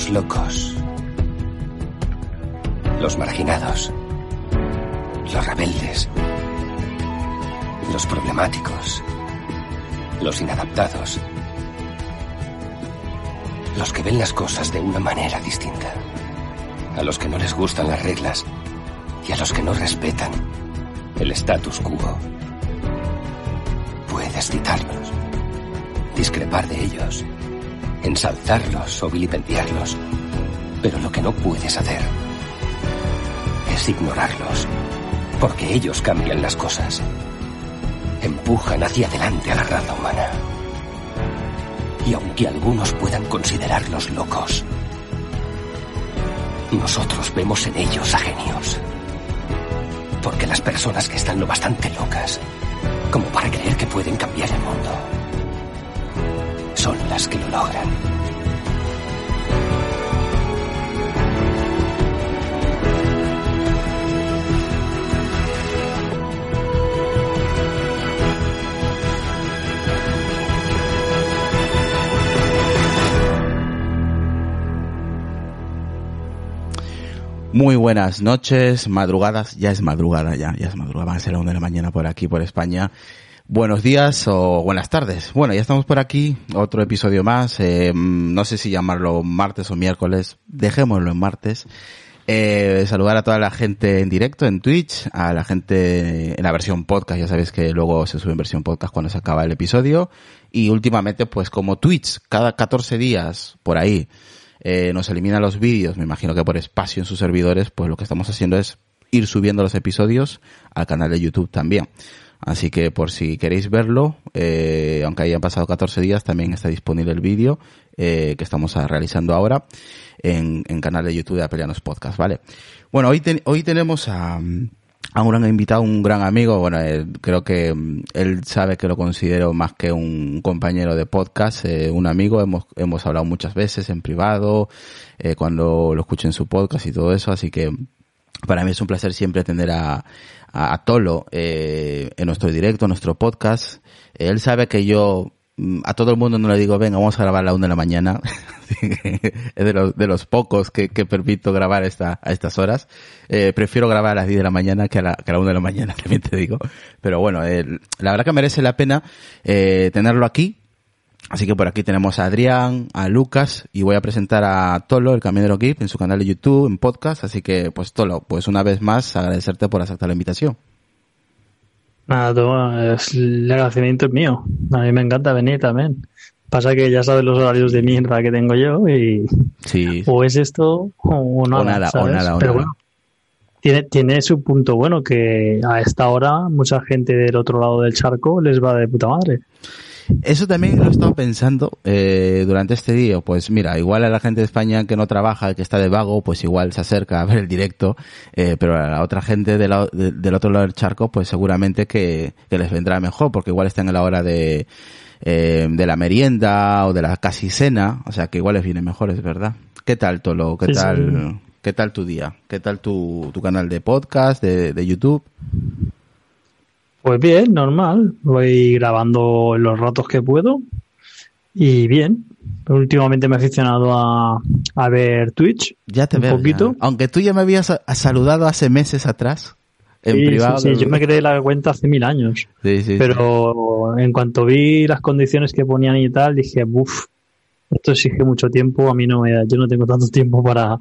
los locos. Los marginados. Los rebeldes. Los problemáticos. Los inadaptados. Los que ven las cosas de una manera distinta. A los que no les gustan las reglas. Y a los que no respetan el status quo. Puedes citarlos. Discrepar de ellos. Ensalzarlos o vilipendiarlos. Pero lo que no puedes hacer es ignorarlos. Porque ellos cambian las cosas. Empujan hacia adelante a la raza humana. Y aunque algunos puedan considerarlos locos, nosotros vemos en ellos a genios. Porque las personas que están lo bastante locas como para creer que pueden cambiar el mundo son las que lo logran. Muy buenas noches, madrugadas, ya es madrugada, ya, ya es madrugada, van a ser la una de la mañana por aquí, por España. Buenos días o buenas tardes. Bueno, ya estamos por aquí, otro episodio más, eh, no sé si llamarlo martes o miércoles, dejémoslo en martes. Eh, saludar a toda la gente en directo en Twitch, a la gente en la versión podcast, ya sabéis que luego se sube en versión podcast cuando se acaba el episodio. Y últimamente, pues como Twitch, cada 14 días, por ahí, eh, nos elimina los vídeos, me imagino que por espacio en sus servidores, pues lo que estamos haciendo es ir subiendo los episodios al canal de YouTube también. Así que por si queréis verlo, eh, aunque hayan pasado 14 días, también está disponible el vídeo eh, que estamos realizando ahora en, en canal de YouTube de Apelianos Podcast, ¿vale? Bueno, hoy, ten- hoy tenemos a, a un gran invitado, un gran amigo. Bueno, eh, creo que mm, él sabe que lo considero más que un compañero de podcast, eh, un amigo. Hemos, hemos hablado muchas veces en privado, eh, cuando lo escucho en su podcast y todo eso. Así que para mí es un placer siempre tener a, a, Tolo eh, en nuestro directo, en nuestro podcast. Eh, él sabe que yo mm, a todo el mundo no le digo, venga, vamos a grabar a la una de la mañana. es de los, de los pocos que, que permito grabar esta, a estas horas. Eh, prefiero grabar a las 10 de la mañana que a la, que a la una de la mañana, también te digo. Pero bueno, eh, la verdad que merece la pena eh, tenerlo aquí. Así que por aquí tenemos a Adrián, a Lucas y voy a presentar a Tolo, el Camionero Geek, en su canal de YouTube, en podcast. Así que, pues Tolo, pues una vez más agradecerte por aceptar la invitación. Nada, es, el agradecimiento es mío. A mí me encanta venir también. Pasa que ya sabes los horarios de mierda que tengo yo y Sí, o es esto o nada. O nada, o nada, o Pero nada. bueno, tiene, tiene su punto bueno que a esta hora mucha gente del otro lado del charco les va de puta madre. Eso también lo he estado pensando eh, durante este día. Pues mira, igual a la gente de España que no trabaja, que está de vago, pues igual se acerca a ver el directo, eh, pero a la otra gente de la- de- del otro lado del charco, pues seguramente que, que les vendrá mejor, porque igual están en la hora de, eh, de la merienda o de la casi cena, o sea que igual les viene mejor, es verdad. ¿Qué tal, Tolo? ¿Qué Sí, sí. tal? ¿Qué tal tu día? ¿Qué tal tu, tu canal de podcast, de, de YouTube? Pues bien, normal. Voy grabando los ratos que puedo y bien. Últimamente me he aficionado a, a ver Twitch. Ya te Un veo. poquito. Aunque tú ya me habías saludado hace meses atrás. En Sí, privado. sí, sí, yo me creé la cuenta hace mil años. Sí. Pero en cuanto vi las condiciones que ponían y tal, dije, uff, esto exige mucho tiempo, a mí no me da, yo no tengo tanto tiempo para,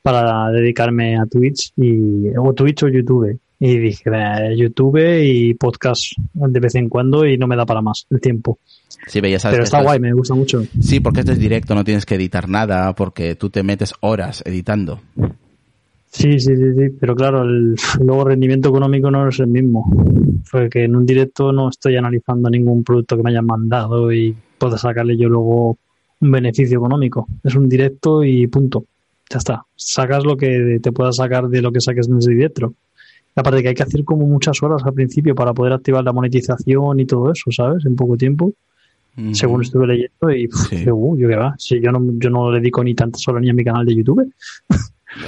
para dedicarme a Twitch y, o Twitch o YouTube. Y dije, "Eh, YouTube y podcast de vez en cuando y no me da para más el tiempo. Sí, ya sabes Pero está guay, me gusta mucho. Sí, porque esto es directo, no tienes que editar nada, porque tú te metes horas editando. Sí, sí, sí, sí, pero claro, el, luego rendimiento económico no es el mismo. Porque en un directo no estoy analizando ningún producto que me hayan mandado y pueda sacarle yo luego un beneficio económico. Es un directo y punto. Ya está. Sacas lo que te puedas sacar de lo que saques en ese directo. Aparte que hay que hacer como muchas horas al principio para poder activar la monetización y todo eso, ¿sabes? En poco tiempo. Según estuve leyendo y Sí. yo, uh, yo qué va. Si yo no, yo no dedico ni tantas horas ni a mi canal de YouTube.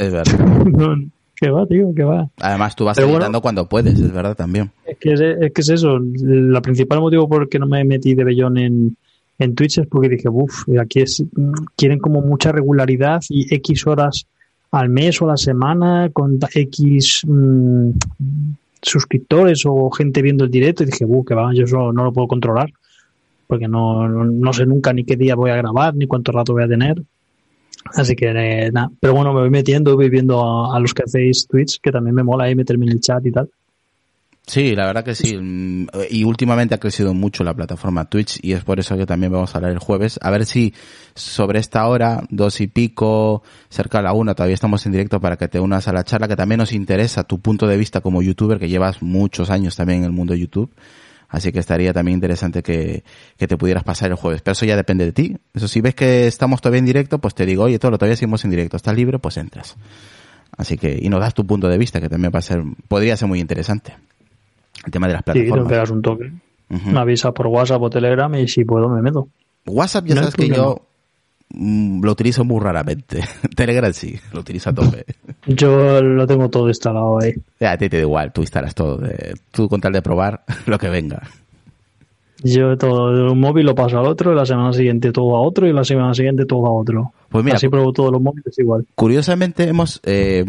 Es verdad. No, ¿Qué va, tío? ¿Qué va? Además, tú vas Pero bueno. editando cuando puedes, es verdad también. Es que es, es que es eso. El principal motivo por el que no me metí de bellón en, en Twitch es porque dije, uff, aquí es, quieren como mucha regularidad y X horas al mes o a la semana con X mm, suscriptores o gente viendo el directo y dije, que va, yo eso no lo puedo controlar porque no, no, sé nunca ni qué día voy a grabar ni cuánto rato voy a tener. Así que eh, nada, pero bueno, me voy metiendo, voy viendo a, los que hacéis Twitch, que también me mola ahí meterme en el chat y tal. Sí, la verdad que sí. Y últimamente ha crecido mucho la plataforma Twitch y es por eso que también vamos a hablar el jueves. A ver si sobre esta hora, dos y pico, cerca de la una, todavía estamos en directo para que te unas a la charla, que también nos interesa tu punto de vista como youtuber, que llevas muchos años también en el mundo de YouTube. Así que estaría también interesante que, que te pudieras pasar el jueves. Pero eso ya depende de ti. Eso si ves que estamos todavía en directo, pues te digo, oye, todo todavía seguimos en directo. ¿Estás libre? Pues entras. Así que, y nos das tu punto de vista, que también va a ser, podría ser muy interesante. El tema de las Sí, te plataformas. pegas un toque. Ujú. Me avisa por WhatsApp o Telegram y si puedo me meto. WhatsApp ya No sabes que yo mm, lo utilizo muy raramente. Telegram sí, lo utilizo a tope. Yo lo tengo todo instalado ahí. Ya, a ti te da igual, tú instalas todo. de- tú con tal de probar lo que venga. Yo todo de un móvil lo paso al otro, y la semana siguiente todo a otro y la semana siguiente todo a otro. Pues mira, Así pruebo todos los móviles igual. Curiosamente hemos, eh,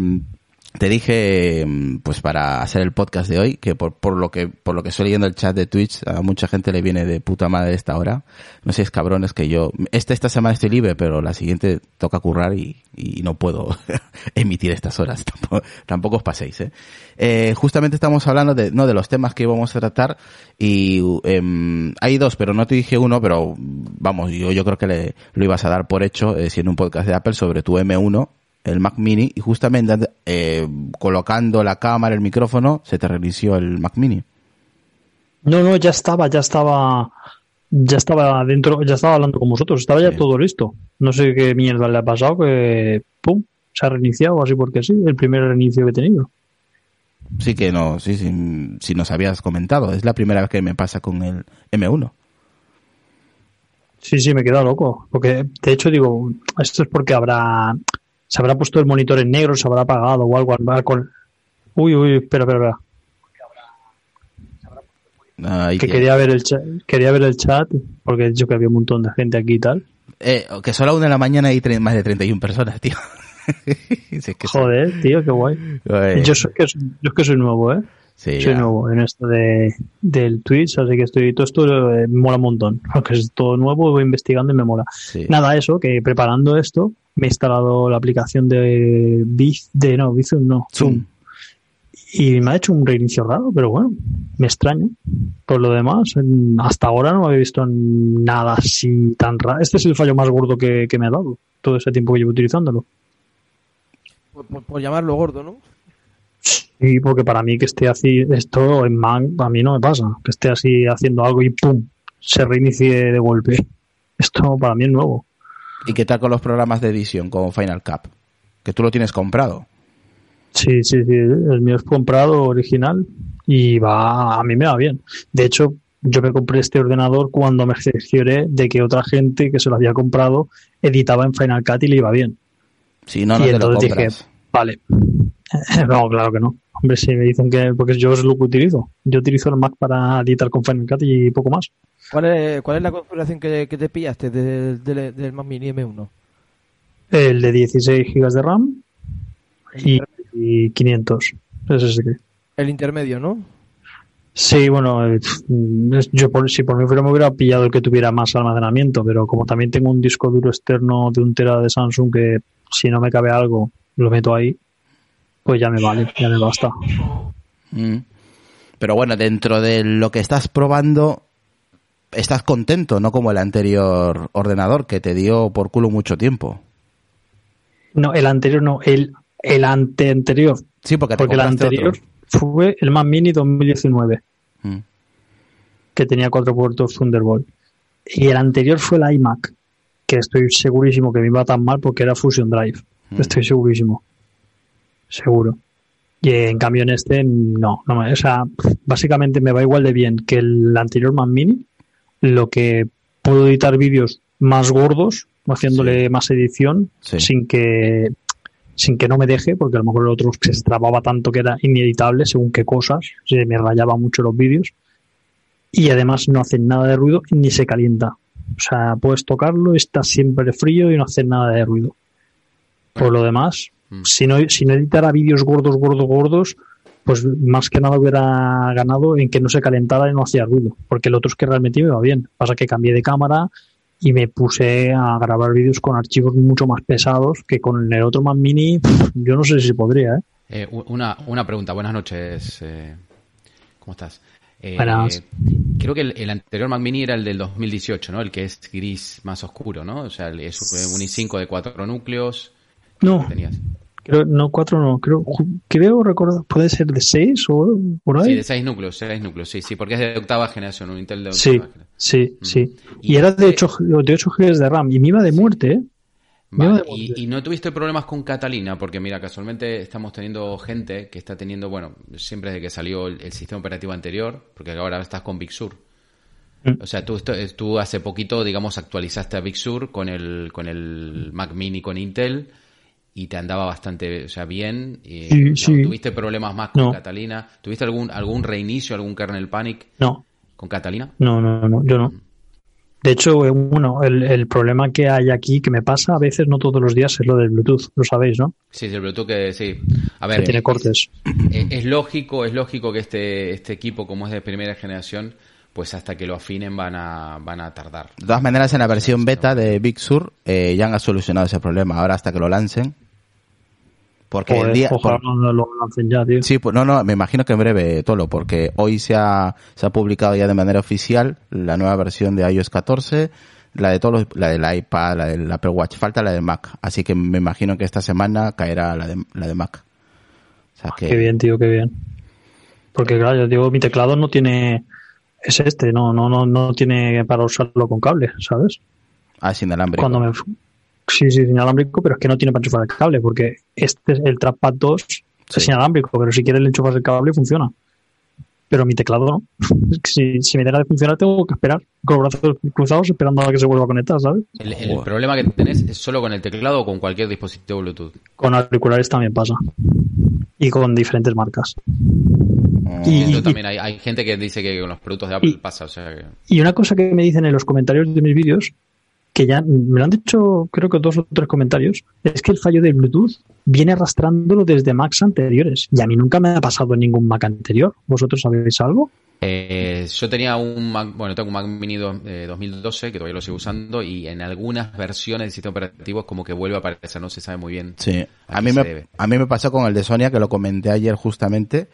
te dije, mm, pues para hacer el podcast de hoy, que por, por lo que, por lo que estoy leyendo el chat de Twitch, a mucha gente le viene de puta madre esta hora. No sé, es cabrones que yo, esta, esta semana estoy libre, pero la siguiente toca currar y, y no puedo emitir estas horas. Tampoco, tampoco os paséis, eh. Eh, justamente estamos hablando de, no, de los temas que íbamos a tratar y, em, hay dos, pero no te dije uno, pero vamos, yo, yo creo que le, lo ibas a dar por hecho, eh, siendo un podcast de Apple sobre tu M1, el Mac Mini, y justamente eh, colocando la cámara, el micrófono, se te reinició el Mac Mini. No, no, ya estaba, ya estaba, ya estaba dentro, ya estaba hablando con vosotros, estaba ya Sí. todo listo. No sé qué mierda le ha pasado que, pum, se ha reiniciado así porque sí, el primer reinicio que he tenido. Sí que no, sí, sí, si nos habías comentado, es la primera vez que me pasa con el M1. Sí, sí, me he quedado loco. Porque, de hecho, digo, esto es porque habrá, se habrá puesto el monitor en negro, se habrá apagado o algo. al- Con... Uy, uy, espera, espera, espera. Ahí Que que- quería ver el chat, quería ver el chat, porque he dicho que había un montón de gente aquí y tal. eh, que solo a una de la mañana hay más de 31 personas, tío. Si es que sí. Joder, tío, qué guay. Yo, soy- yo es que soy nuevo, ¿eh? Sí, soy ya. nuevo en esto de, del Twitch, así que estoy, todo esto eh, me mola un montón. Porque es todo nuevo, voy investigando y me mola. Sí. Nada, eso, que preparando esto, me he instalado la aplicación de Biz, de no, Bizum no, Zoom. Y me ha hecho un reinicio raro, pero bueno, me extraña. Por lo demás, hasta ahora no había visto nada así tan raro. Este es el fallo más gordo que, que me ha dado todo ese tiempo que llevo utilizándolo. Por, por- por llamarlo gordo, ¿no? Y porque para mí que esté así, esto en Mac, a mí no me pasa. Que esté así haciendo algo y ¡pum! se reinicie de golpe. Esto para mí es nuevo. ¿Y qué tal con los programas de edición como Final Cut? Que tú lo tienes comprado. Sí, sí, sí. El mío es comprado original y va, a mí me va bien. De hecho, yo me compré este ordenador cuando me cercioré de que otra gente que se lo había comprado editaba en Final Cut y le iba bien. Si no, no y te lo entonces dije, vale. No, claro que no. Hombre, si me dicen que, porque yo es lo que utilizo. Yo utilizo el Mac para editar con Final Cut y poco más. ¿Cuál es, cuál es la configuración que, que te pillaste del, del, del Mac Mini M1? El de 16 GB de RAM y, y 500 SSD. El intermedio, ¿no? Sí, bueno, eh, yo por, si por mí fuera me hubiera pillado el que tuviera más almacenamiento, pero como también tengo un disco duro externo de un tera de Samsung que si no me cabe algo lo meto ahí, pues ya me vale, ya me basta. Mm. Pero bueno, dentro de lo que estás probando, estás contento, no como el anterior ordenador que te dio por culo mucho tiempo. No, el anterior no, el El ante anterior. Sí, porque, te Porque el anterior otro. fue el Mac Mini 2019, Mm. que tenía cuatro puertos Thunderbolt. Y el anterior fue el iMac, que estoy segurísimo que me iba tan mal porque era Fusion Drive. Mm. Estoy segurísimo. Seguro. Y en cambio en este, no. no me- o sea, básicamente me va igual de bien que el anterior Mac Mini. Lo que puedo editar vídeos más gordos, haciéndole más edición, Sí. sin que sin que no me deje, porque a lo mejor el otro se trababa tanto que era ineditable según qué cosas, se me rayaba mucho los vídeos. Y además no hace nada de ruido ni se calienta. O sea, puedes tocarlo, está siempre frío y no hace nada de ruido. Por lo demás. Si no, si no editara vídeos gordos, gordos, gordos, pues más que nada hubiera ganado en que no se calentara y no hacía ruido. Porque el otro es que realmente me va bien. Pasa que cambié de cámara y me puse a grabar vídeos con archivos mucho más pesados que con el otro Mac Mini. Yo no sé si podría, ¿eh? Eh, una, una pregunta, buenas noches. eh, ¿Cómo estás? Eh, Buenas. Creo que el, el anterior Mac Mini era el del 2018, ¿no? El que es gris más oscuro, ¿no? O sea, es un i5 de cuatro núcleos. No, tenías. creo, no, cuatro no, creo, creo recordar, puede ser de seis o por Sí, ahí. de seis núcleos, seis núcleos, sí, sí, porque es de octava generación, un Intel de octava Sí, generación. sí, Mm. sí. Y Y era de este- 8, de 8 GB de RAM y me iba de muerte, ¿eh? Vale, y, no tuviste problemas con Catalina, porque mira, casualmente estamos teniendo gente que está teniendo, bueno, siempre desde que salió el, el sistema operativo anterior, porque ahora estás con Big Sur. Mm. O sea, tú, esto- tú hace poquito, digamos, actualizaste a Big Sur con el, con el Mac Mini con Intel y te andaba bastante, o sea, bien. Y, Sí, no, sí. ¿Tuviste problemas más con No. Catalina? ¿Tuviste algún, algún reinicio, algún kernel panic No, con Catalina? no, no, no, yo no. De hecho, eh, bueno, el, el problema que hay aquí que me pasa a veces, no todos los días, es lo del Bluetooth, lo sabéis, ¿no? Sí, sí, el Bluetooth que sí. A ver, Que tiene es- cortes. Es, es lógico, es lógico que este, este equipo, como es de primera generación, pues hasta que lo afinen van a, van a tardar. De todas maneras, en la versión beta de Big Sur eh, ya han solucionado ese problema. Ahora hasta que lo lancen. Porque el día... ojalá por- no lo lancen ya, tío. Sí, pues no, no, me imagino que en breve, Tolo, porque hoy se ha, se ha publicado ya de manera oficial la nueva versión de iOS 14, la de todos los- la del iPad, la del Apple Watch, falta la del Mac, así que me imagino que esta semana caerá la de, la de Mac. O sea que, Qué bien, tío, qué bien. Porque claro, yo digo, mi teclado no tiene, es este, no, no, no, no tiene para usarlo con cable, ¿sabes? ah, sin alambre. Cuando me, sí, sí, inalámbrico, pero es que no tiene para enchufar el cable, porque este es el Trackpad 2 Sí. es inalámbrico, pero si quieres le enchufas el cable y funciona. Pero mi teclado no. Es si, si me deja de funcionar tengo que esperar, con los brazos cruzados esperando a que se vuelva a conectar, ¿sabes? El, problema que tenés es solo con el teclado o con cualquier dispositivo Bluetooth. Con auriculares también pasa. Y con diferentes marcas. Mm, Y- Esto también hay, hay gente que dice que con los productos de Apple y- pasa, o sea que... Y una cosa que me dicen en los comentarios de mis vídeos, que ya me lo han dicho creo que dos o tres comentarios, es que el fallo del Bluetooth viene arrastrándolo desde Macs anteriores. Y a mí nunca me ha pasado en ningún Mac anterior. ¿Vosotros sabéis algo? Eh, yo tenía un Mac, bueno, tengo un Mac Mini do- eh, 2012 que todavía lo sigo usando y en algunas versiones del sistema operativo es como que vuelve a aparecer, no se sabe muy bien. Sí, a ¿A mí, me, debe? a mí me pasó con el de Sonia, que lo comenté ayer justamente,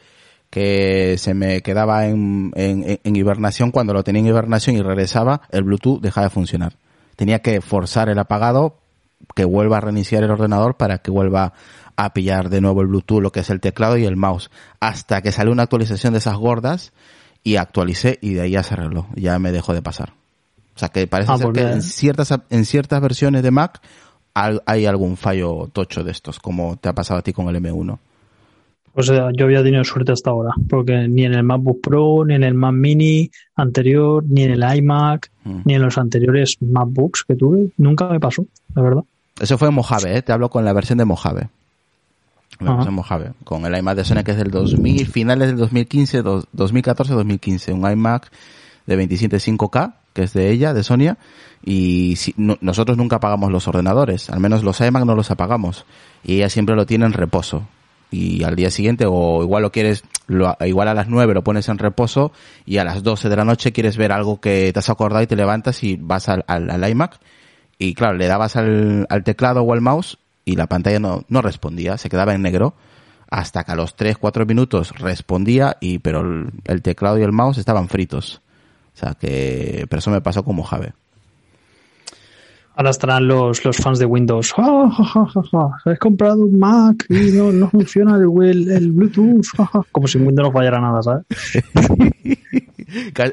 que se me quedaba en, en, en hibernación, cuando lo tenía en hibernación y regresaba, el Bluetooth dejaba de funcionar. Tenía que forzar el apagado, que vuelva a reiniciar el ordenador para que vuelva a pillar de nuevo el Bluetooth, lo que es el teclado y el mouse, hasta que salió una actualización de esas gordas y actualicé y de ahí ya se arregló, ya me dejó de pasar. O sea que parece Ah, ser que en ciertas, en ciertas versiones de Mac hay algún fallo tocho de estos, como te ha pasado a ti con el M1. O sea, yo había tenido suerte hasta ahora, porque ni en el MacBook Pro, ni en el Mac Mini anterior, ni en el iMac, Mm. ni en los anteriores MacBooks que tuve, nunca me pasó, la verdad. Eso fue en Mojave, ¿eh? te hablo con la versión de Mojave. La versión Mojave, con el iMac de Sony que es del 2000, finales del 2015, dos- 2014-2015, un iMac de 27.5K, que es de ella, de Sonia, y si- no- nosotros nunca apagamos los ordenadores, al menos los iMac no los apagamos, y ella siempre lo tiene en reposo. Y al día siguiente, o igual lo quieres, lo- igual a las 9 lo pones en reposo, y a las 12 de la noche quieres ver algo que te has acordado y te levantas y vas al, al, iMac, y claro, le dabas al, al teclado o al mouse y la pantalla no, no respondía, se quedaba en negro hasta que a los 3, 4 minutos respondía y pero el, el teclado y el mouse estaban fritos. O sea que, pero eso me pasó con Mojave. Ahora estarán los, los fans de Windows. ¡Ah, ja, ja, ja, ja! He comprado un Mac y no, no funciona el, el, el Bluetooth. ja, ja. Como si Windows no fallara nada, ¿sabes?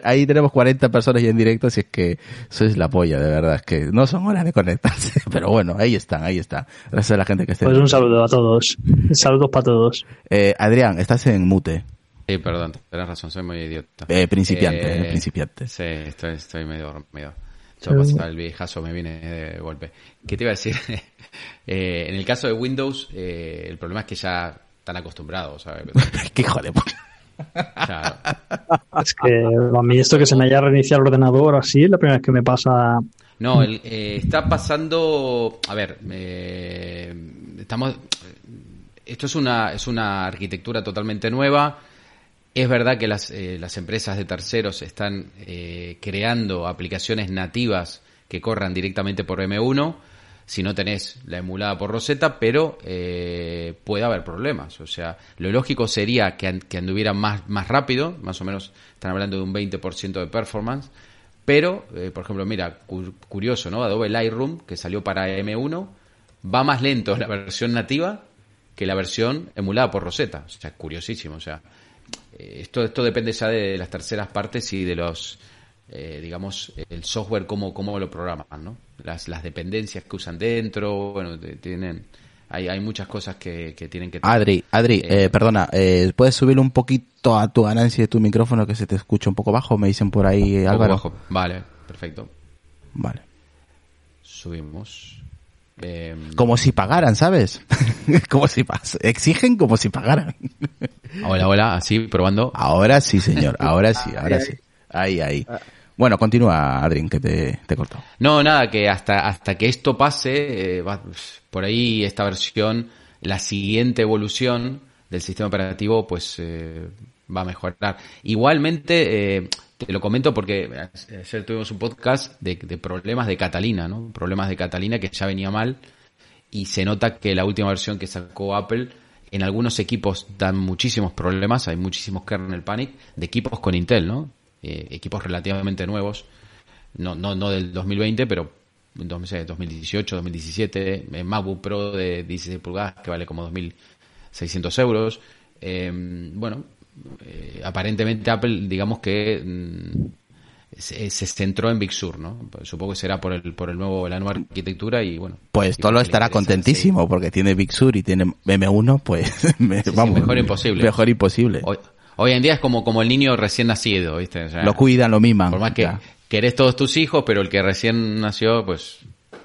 Ahí tenemos 40 personas ya en directo, así es que sois la polla, de verdad. Es que no son horas de conectarse, pero bueno, ahí están, ahí están. Gracias a la gente que esté. Pues un saludo a todos. Saludos para todos. Eh, Adrián, estás en mute. Sí, perdón, tenés razón, soy muy idiota. Eh, principiante, Eh, eh, principiante. Sí, estoy, estoy medio dormido. Pasaba el viejazo me viene de golpe. ¿Qué te iba a decir? Eh, en el caso de Windows, eh, el problema es que ya están acostumbrados, ¿sabes? Qué hijo de puta. Claro. Es que a mí esto que se me haya reiniciado el ordenador así es la primera vez que me pasa. No, el- eh, está pasando. A ver, eh, estamos. Esto es una, es una arquitectura totalmente nueva. Es verdad que las, eh, las empresas de terceros están eh, creando aplicaciones nativas que corran directamente por M1 si no tenés la emulada por Rosetta, pero eh, puede haber problemas. O sea, lo lógico sería que, an- que anduviera más, más rápido, más o menos están hablando de un 20% de performance, pero, por ejemplo, mira, cu- curioso, ¿no? Adobe Lightroom, que salió para M1, va más lento la versión nativa que la versión emulada por Rosetta. O sea, curiosísimo. O sea, esto, esto depende ya de las terceras partes y de los, eh, digamos, el software, cómo, cómo lo programan, ¿no? Las, las dependencias que usan dentro, bueno, tienen, hay, hay muchas cosas que, que tienen que... Adri, Adri, Eh, eh, perdona, eh, ¿puedes subir un poquito a tu ganancia de tu micrófono que se te escucha un poco bajo? Me dicen por ahí, un poco Álvaro. bajo. Vale, perfecto. Vale. Subimos. Eh, Como si pagaran, ¿sabes? como si pas- exigen como si pagaran. hola, hola, así, probando. Ahora sí, señor, ahora sí, ahora sí. Ahí, ahí. Bueno, continúa, Adrien, que te, te he cortado. No, nada, que hasta, hasta que esto pase, eh, va- por ahí esta versión, la siguiente evolución del sistema operativo, pues eh, va a mejorar. Igualmente, eh, te lo comento porque ayer tuvimos un podcast de, problemas de Catalina, ¿no? Problemas de Catalina que ya venía mal y se nota que la última versión que sacó Apple en algunos equipos dan muchísimos problemas, hay muchísimos kernel panic de equipos con Intel, ¿no? Eh, equipos relativamente nuevos, no, no, no del 2020, pero no sé, 2018, 2017, eh, MacBook Pro de 16 pulgadas que vale como 2.600 euros. Eh, bueno, eh, aparentemente Apple, digamos que mm, se, se centró en Big Sur, ¿no? Supongo que será por el, por el nuevo, la nueva arquitectura y bueno. Pues Tolo estará contentísimo porque tiene Big Sur y tiene M1, pues me- sí, vamos. mejor imposible. Mejor imposible. Hoy, hoy en día es como, como el niño recién nacido, ¿viste? O sea, Lo cuidan, lo miman. Por más que Ya. querés todos tus hijos, pero el que recién nació, pues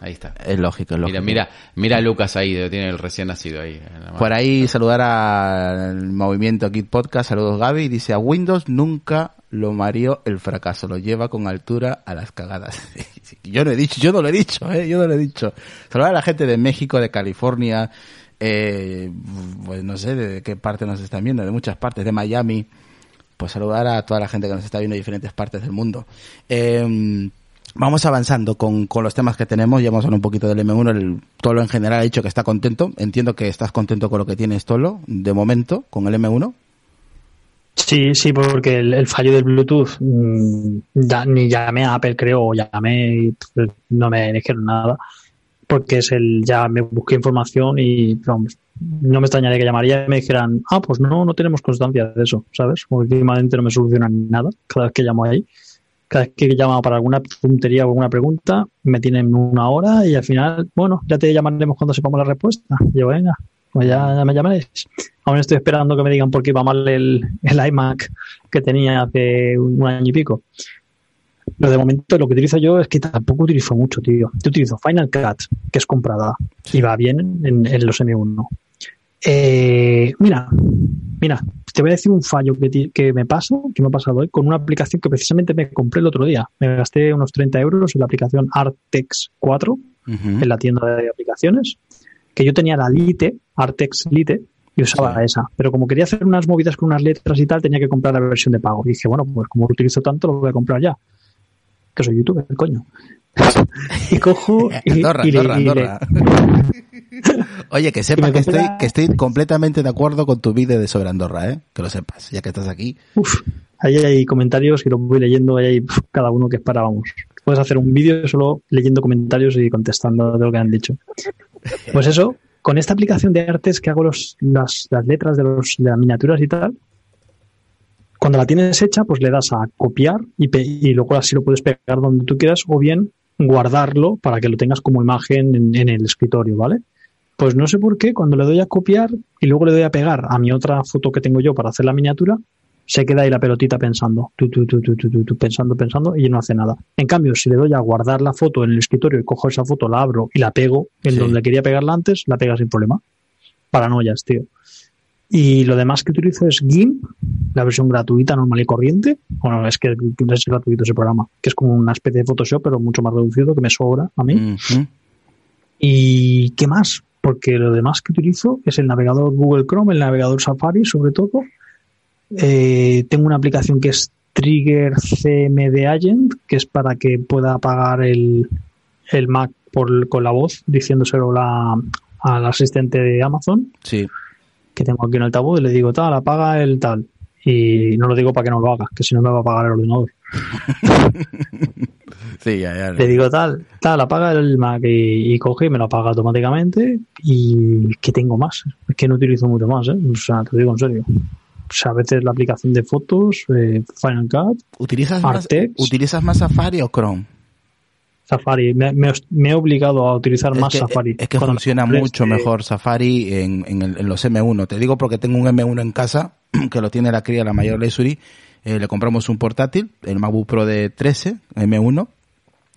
ahí está. Es lógico, es lógico. Mira, mira, mira a Lucas ahí, tiene el recién nacido ahí. Por ahí saludar al movimiento Kit Podcast, saludos Gaby, dice a Windows nunca lo mareó el fracaso, lo lleva con altura a las cagadas. yo no he dicho, yo no lo he dicho, eh, yo no lo he dicho. Saludar a la gente de México, de California, eh, pues no sé de qué parte nos están viendo, de muchas partes, de Miami. Pues saludar a toda la gente que nos está viendo de diferentes partes del mundo. Eh, Vamos avanzando con, con los temas que tenemos. Ya hemos hablado un poquito del M1. El Tolo en general ha dicho que está contento. Entiendo que estás contento con lo que tienes, Tolo, de momento, con el M1. Sí, sí, porque el, el fallo del Bluetooth, mm, ni llamé a Apple, creo, o llamé y no me dijeron nada, porque es el, ya me busqué información y vamos, no me extrañaría que llamaría y me dijeran, ah, pues no, no tenemos constancia de eso, ¿sabes? Últimamente no me solucionan nada cada vez que llamo ahí. Cada vez que llamo para alguna tontería o alguna pregunta, me tienen una hora y al final, bueno, ya te llamaremos cuando sepamos la respuesta. Y yo, venga, pues ya, ya me llamaréis. Aún estoy esperando que me digan por qué iba mal el, el iMac que tenía hace un año y pico. Pero de momento lo que utilizo yo es que tampoco utilizo mucho, tío. Yo utilizo Final Cut, que es comprada y va bien en, en los M1. Eh, mira, mira, te voy a decir un fallo que, ti- que me pasa, que me ha pasado hoy, con una aplicación que precisamente me compré el otro día. Me gasté unos 30 euros en la aplicación Artex 4 en la tienda de aplicaciones, que yo tenía la Lite, Artex Lite, y usaba Sí. esa. Pero como quería hacer unas movidas con unas letras y tal, tenía que comprar la versión de pago. Y dije, bueno, pues como lo utilizo tanto, lo voy a comprar ya. Que soy youtuber, coño. y cojo y, Andorra, y le- Andorra, y le- Andorra. Oye, que sepa me que estoy, que estoy completamente de acuerdo con tu vídeo de sobre Andorra, ¿eh? Que lo sepas, ya que estás aquí. Uf, ahí hay comentarios y los voy leyendo, ahí hay cada uno que es para, vamos, puedes hacer un vídeo solo leyendo comentarios y contestando de lo que han dicho. Pues eso, con esta aplicación de artes que hago los, las, las letras de, los, de las miniaturas y tal, cuando la tienes hecha, pues le das a copiar y, y luego así lo puedes pegar donde tú quieras o bien guardarlo para que lo tengas como imagen en, en el escritorio, ¿vale? Pues no sé por qué, cuando le doy a copiar y luego le doy a pegar a mi otra foto que tengo yo para hacer la miniatura, se queda ahí la pelotita pensando, tú, tú, tú, tú, tú, tú, tú, pensando, pensando y no hace nada. En cambio, si le doy a guardar la foto en el escritorio y cojo esa foto, la abro y la pego en Sí. donde quería pegarla antes, la pega sin problema. Paranoias, tío. Y lo demás que utilizo es GIMP, la versión gratuita, normal y corriente. Bueno, es que es gratuito ese programa, que es como una especie de Photoshop, pero mucho más reducido, que me sobra a mí. ¿Y qué más? Porque lo demás que utilizo es el navegador Google Chrome, el navegador Safari, sobre todo. Eh, tengo una aplicación que es Trigger CMD Agent, que es para que pueda apagar el, el Mac por, con la voz, diciéndoselo la, al asistente de Amazon, Sí. Que tengo aquí en el altavoz, y le digo, tal, apaga el tal. Y no lo digo para que no lo haga, que si no me va a apagar el ordenador. Sí, ya, ya. Le digo tal, tal, apaga el Mac y, y coge y me lo apaga automáticamente. ¿Y qué tengo más? Es que no utilizo mucho más, ¿eh? O sea, te digo en serio. O sea, a veces la aplicación de fotos, eh, Final Cut, ¿Utilizas más, Artex. ¿Utilizas más Safari o Chrome? Safari. Me, me- me he obligado a utilizar Es más que, Safari. es que funciona mucho este- mejor Safari en, en, el- en los M1. Te digo porque tengo un M1 en casa que lo tiene la cría, la mayor Leisuri. Eh, le compramos un portátil, el MacBook Pro de 13, M1.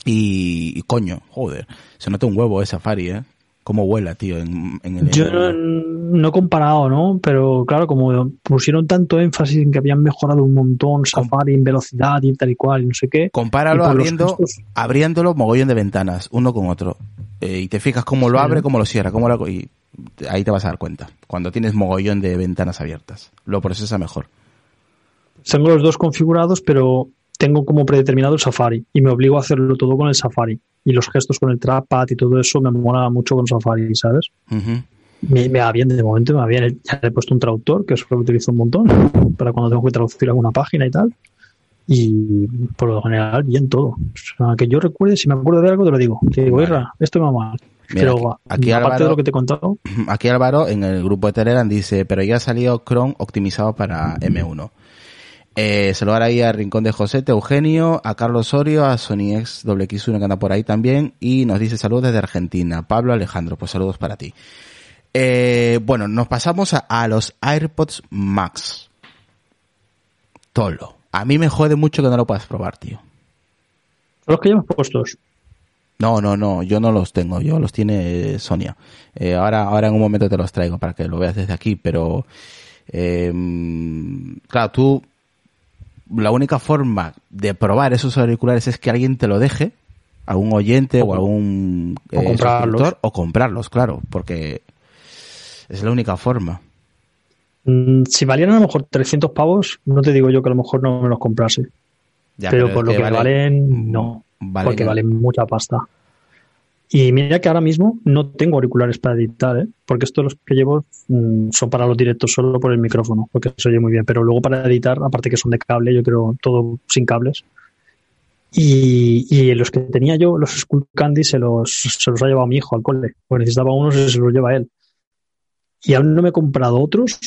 Y, y coño, joder, se nota un huevo de Safari, ¿eh? Cómo vuela, tío, en, en el Yo no, M1. no he comparado, ¿no? Pero claro, como pusieron tanto énfasis en que habían mejorado un montón Safari en velocidad y tal y cual, y no sé qué. Compáralo abriendo, gestos- abriéndolo mogollón de ventanas, uno con otro. Eh, y te fijas cómo lo abre, cómo lo cierra, cómo lo, y ahí te vas a dar cuenta. Cuando tienes mogollón de ventanas abiertas. Lo procesa mejor. Tengo los dos configurados, pero tengo como predeterminado el Safari y me obligo a hacerlo todo con el Safari. Y los gestos con el trackpad y todo eso me mola mucho con Safari, ¿sabes? Me, me va bien, de momento me va bien. Ya le he puesto un traductor, que eso lo utilizo un montón, para cuando tengo que traducir alguna página y tal. Y por lo general, bien todo. O sea, que yo recuerde, si me acuerdo de algo, te lo digo. Te digo, Vale. Irra, esto me va mal. Mira, Pero aquí- aquí aparte Álvaro- de lo que te he contado, Aquí Álvaro en el grupo de Telegram dice, pero ya ha salido Chrome optimizado para M1. Eh, saludar ahí a Rincón de Josete, Eugenio, a Carlos Osorio, a SonyX WX1 que anda por ahí también y nos dice saludos desde Argentina. Pablo Alejandro, pues saludos para ti. Eh, bueno, nos pasamos a, a los AirPods Max. Tolo. A mí me jode mucho que no lo puedas probar, tío. son los que llevas puestos. No, no, no, yo no los tengo, yo los tiene eh, Sonia. Eh, ahora, ahora en un momento te los traigo para que lo veas desde aquí, pero claro, tú la única forma de probar esos auriculares es que alguien te lo deje, algún oyente o algún O comprarlos. o comprarlos, claro, porque es la única forma. Mm, Si valieran a lo mejor 300 pavos, no te digo yo que a lo mejor no me los comprase. Ya, pero por lo que vale- valen, no. valen- porque valen mucha pasta. Y mira que ahora mismo no tengo auriculares para editar, ¿eh? porque estos los que llevo mm, son para los directos solo por el micrófono, porque se oye muy bien. Pero luego para editar, aparte que son de cable, yo creo todo sin cables. Y, y los que tenía yo, los Skull Candy, se los, se los ha llevado mi hijo al cole, porque necesitaba unos y se los lleva él. Y aún no me he comprado otros,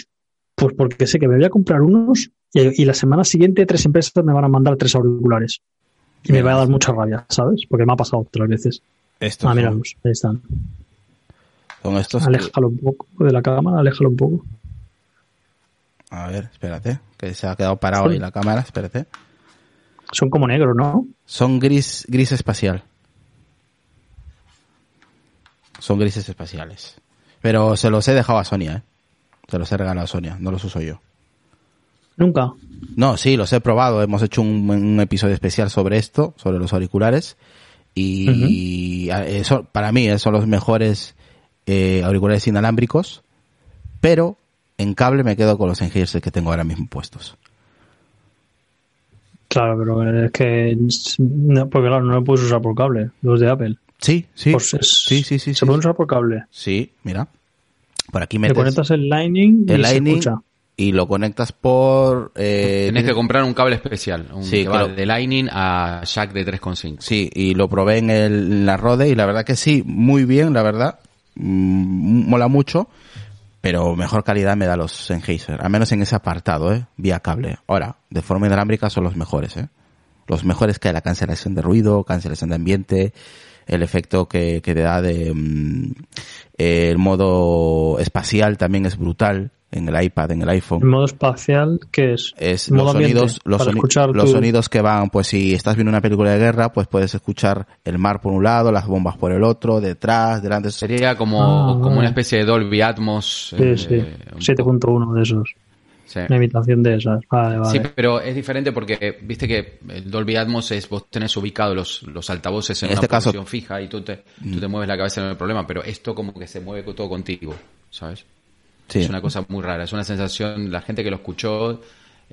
pues porque sé que me voy a comprar unos y, y la semana siguiente tres empresas me van a mandar tres auriculares. Y me va a dar mucha rabia, ¿sabes? Porque me ha pasado otras veces. Estos Ah, son- míralos, ahí están. son estos que- Aléjalo un poco de la cámara, aléjalo un poco. a ver, espérate, que se ha quedado parado Sí. ahí la cámara, espérate. Son como negros, ¿no? Son gris, gris espacial. Son grises espaciales. Pero se los he dejado a Sonia, ¿eh? Se los he regalado a Sonia, no los uso yo. Nunca. No, sí, los he probado. Hemos hecho un, un episodio especial sobre esto, sobre los auriculares. Y a- eso, para mí son los mejores eh, auriculares inalámbricos. Pero en cable me quedo con los Sennheiser que tengo ahora mismo puestos. Claro, pero es que. no, porque claro, no lo puedes usar por cable, los de Apple. Sí, sí. Pues es- sí, sí, sí. Se sí, pueden sí. usar por cable. Sí, mira. Por aquí Te metes conectas el Lightning y el se Lightning escucha. Y lo conectas por... Eh, Tenés que comprar un cable especial, un Sí, que va claro. de Lightning a jack de 3.5. Sí, y lo probé en, el, en la Rode y la verdad que sí, muy bien, la verdad. Mm, mola mucho, pero mejor calidad me da los Sennheiser, al menos en ese apartado, ¿eh? Vía cable. Ahora, de forma inalámbrica son los mejores, ¿eh? Los mejores que hay la cancelación de ruido, cancelación de ambiente, el efecto que, que te da de... mm, el modo espacial también es brutal en el iPad, en el iPhone En modo espacial, ¿qué es? es Modo los sonidos los, soni- escuchar los tu- sonidos que van pues si estás viendo una película de guerra pues puedes escuchar el mar por un lado las bombas por el otro detrás delante Sería como, Ah, como vale. una especie de Dolby Atmos. Sí, eh, sí. un 7.1 de esos. Sí. Una imitación de esas. Vale, vale. Sí, pero es diferente porque viste que el Dolby Atmos es vos tenés ubicado los, los altavoces en, En una este caso- posición fija y tú te, tú te mueves la cabeza en el problema, pero esto como que se mueve todo contigo, ¿sabes? Sí. Es una cosa muy rara, es una sensación, la gente que lo escuchó,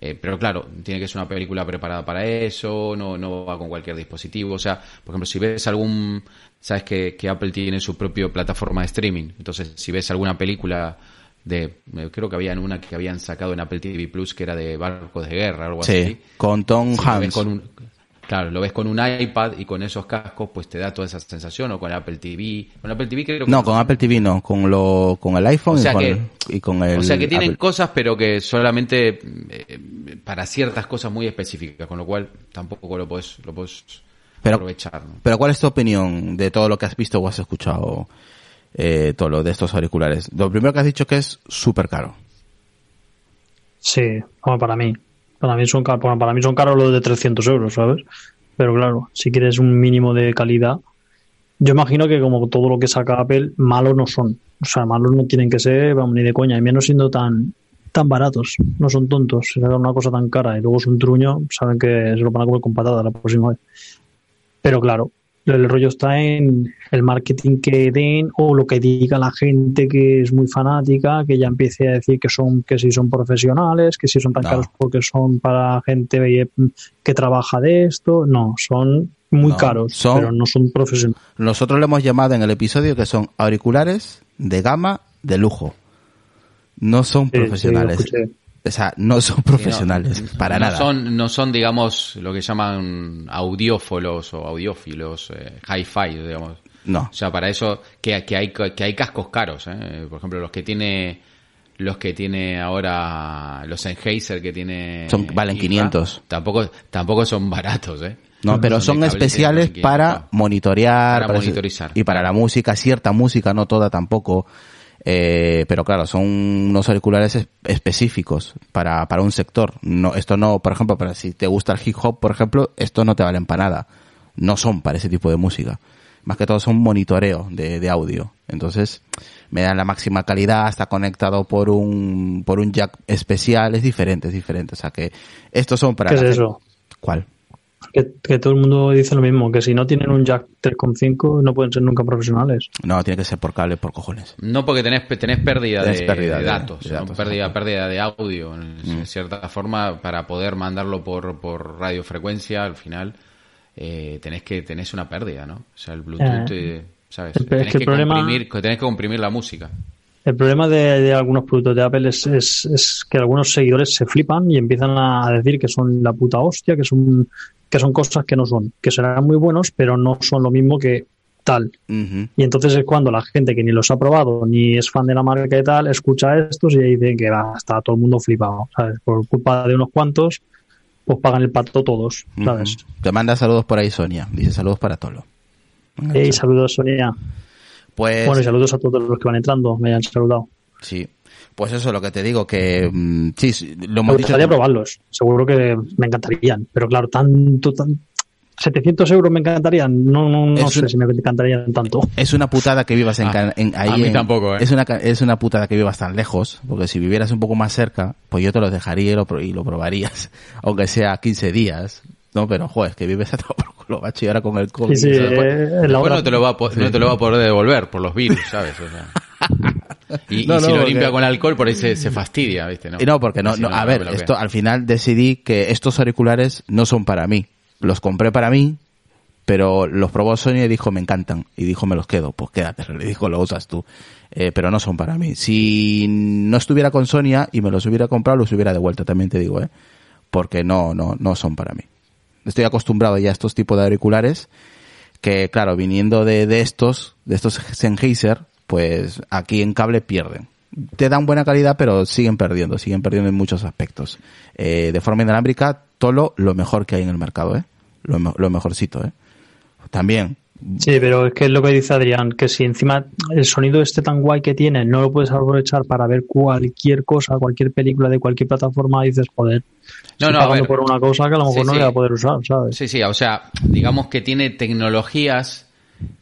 eh, pero claro, tiene que ser una película preparada para eso, no, no va con cualquier dispositivo, o sea, por ejemplo, si ves algún, sabes que, que Apple tiene su propia plataforma de streaming, entonces si ves alguna película de, eh, creo que había una que habían sacado en Apple TV Plus que era de barcos de guerra, algo así. sí con Tom Si Hanks con un- claro, lo ves con un iPad y con esos cascos, pues te da toda esa sensación, o con Apple TV. Con Apple TV creo que no con Apple TV no con lo con el iPhone O sea y, con, que- y con el O sea que tienen Apple. cosas, pero que solamente eh, para ciertas cosas muy específicas, con lo cual tampoco lo puedes, lo puedes Pero- aprovechar. ¿no? pero cuál es tu opinión de todo lo que has visto o has escuchado eh, todo lo de estos auriculares lo primero que has dicho que es súper caro Sí, bueno, para mí. Para mí son para mí son caros los de 300 euros, ¿sabes? Pero claro, si quieres un mínimo de calidad, yo imagino que como todo lo que saca Apple, malos no son. O sea, malos no tienen que ser, vamos, ni de coña, y menos siendo tan tan baratos, no son tontos. Si sacan una cosa tan cara y luego es un truño, saben que se lo van a comer con patadas la próxima vez. Pero claro, el rollo está en el marketing que den o lo que diga la gente que es muy fanática, que ya empiece a decir que son que si son profesionales, que si son tan No. caros porque son para gente que trabaja de esto. No, son muy No, caros, son- pero no son profesionales. nosotros le hemos llamado en el episodio que son auriculares de gama de lujo no son Sí, profesionales. O sea no son profesionales para no nada Son, no son, digamos, lo que llaman audiófolos o audiófilos, eh, hi-fi, digamos. no O sea, para eso que, que hay que hay cascos caros, ¿eh? por ejemplo, los que tiene los que tiene ahora los Sennheiser que tiene Son- valen 500. Tampoco tampoco son baratos, ¿eh? No, pero son especiales para 500. monitorear. Para ese- monitorizar. Y para la música, cierta música, no toda tampoco. Eh, pero claro, son unos auriculares es- específicos para, para un sector. No, esto no, por ejemplo, para si te gusta el hip hop, por ejemplo, esto no te valen para nada. No son para ese tipo de música. Más que todo son monitoreo de, de audio. Entonces, me dan la máxima calidad, está conectado por un, por un jack especial, es diferente, es diferente. O sea que estos son para ¿Qué es eso? ¿Cuál? Que, que todo el mundo dice lo mismo, que si no tienen un jack 3.5 no pueden ser nunca profesionales. No, tiene que ser por cable, por cojones. No porque tenés, tenés pérdida, Tenés de, pérdida de de- datos, de ¿no? datos, pérdida, de audio, en, en cierta forma, para poder mandarlo por, por radiofrecuencia, al final, eh, tenés que tenés una pérdida, ¿no? O sea, el Bluetooth, Eh, eh, ¿sabes? el- es tenés que el problema- comprimir, tenés que comprimir la música. El problema de, de algunos productos de Apple es, es, es que algunos seguidores se flipan y empiezan a decir que son la puta hostia, que son, que son cosas que no son, que serán muy buenos, pero no son lo mismo que tal. Y entonces es cuando la gente que ni los ha probado ni es fan de la marca y tal, escucha estos y dicen que va, está todo el mundo flipado, ¿sabes? Por culpa de unos cuantos, pues pagan el pato todos, ¿sabes? Te manda saludos por ahí, Sonia. Dice saludos para Tolo. Hey, saludos, Sonia. Pues, Bueno, y saludos a todos los que van entrando, me hayan saludado. sí. Pues eso es lo que te digo, que mm, sí, sí, lo Me hemos dicho. gustaría probarlos, seguro que me encantarían, pero claro, tanto, tan... 700 euros me encantarían, no, no, no sé un- si me encantarían tanto. Es una putada que vivas en, Ah, en- ahí. a mí en- tampoco, ¿eh? Es una, es una putada que vivas tan lejos, porque si vivieras un poco más cerca, pues yo te los dejaría y lo, pro- y lo probarías, aunque sea 15 días. No, pero joder, que vives a todo por culo, macho, y ahora con el COVID. Sí, sí. Después, eh, la después hora- no, te lo va a, no te lo va a poder devolver por los virus, ¿sabes? O sea. Y, y No, si no, lo porque- limpia con alcul, por ahí se, se fastidia, ¿viste? No, Y no, porque no, no, a ver, esto al final decidí que estos auriculares no son para mí. Los compré para mí, pero los probó Sony y dijo me encantan y dijo me los quedo, pues quédate, le dijo lo usas tú, eh, pero no son para mí. Si no estuviera con Sonia y me los hubiera comprado, los hubiera devuelto, también te digo, eh, porque no, no, no son para mí. Estoy acostumbrado ya a estos tipos de auriculares que, claro, viniendo de, de estos, de estos Sennheiser, pues aquí en cable pierden te dan buena calidad, pero siguen perdiendo, siguen perdiendo en muchos aspectos. Eh, de forma inalámbrica, Tolo, lo mejor que hay en el mercado, ¿eh? Lo, me- lo mejorcito, ¿eh? También. Sí, pero es que es lo que dice Adrián, que si encima el sonido este tan guay que tiene no lo puedes aprovechar para ver cualquier cosa, cualquier película de cualquier plataforma, dices, joder, No, estoy no, a pagando ver. por una cosa que a lo mejor Sí, no sí. voy a poder usar, ¿sabes? Sí, sí, o sea, digamos que tiene tecnologías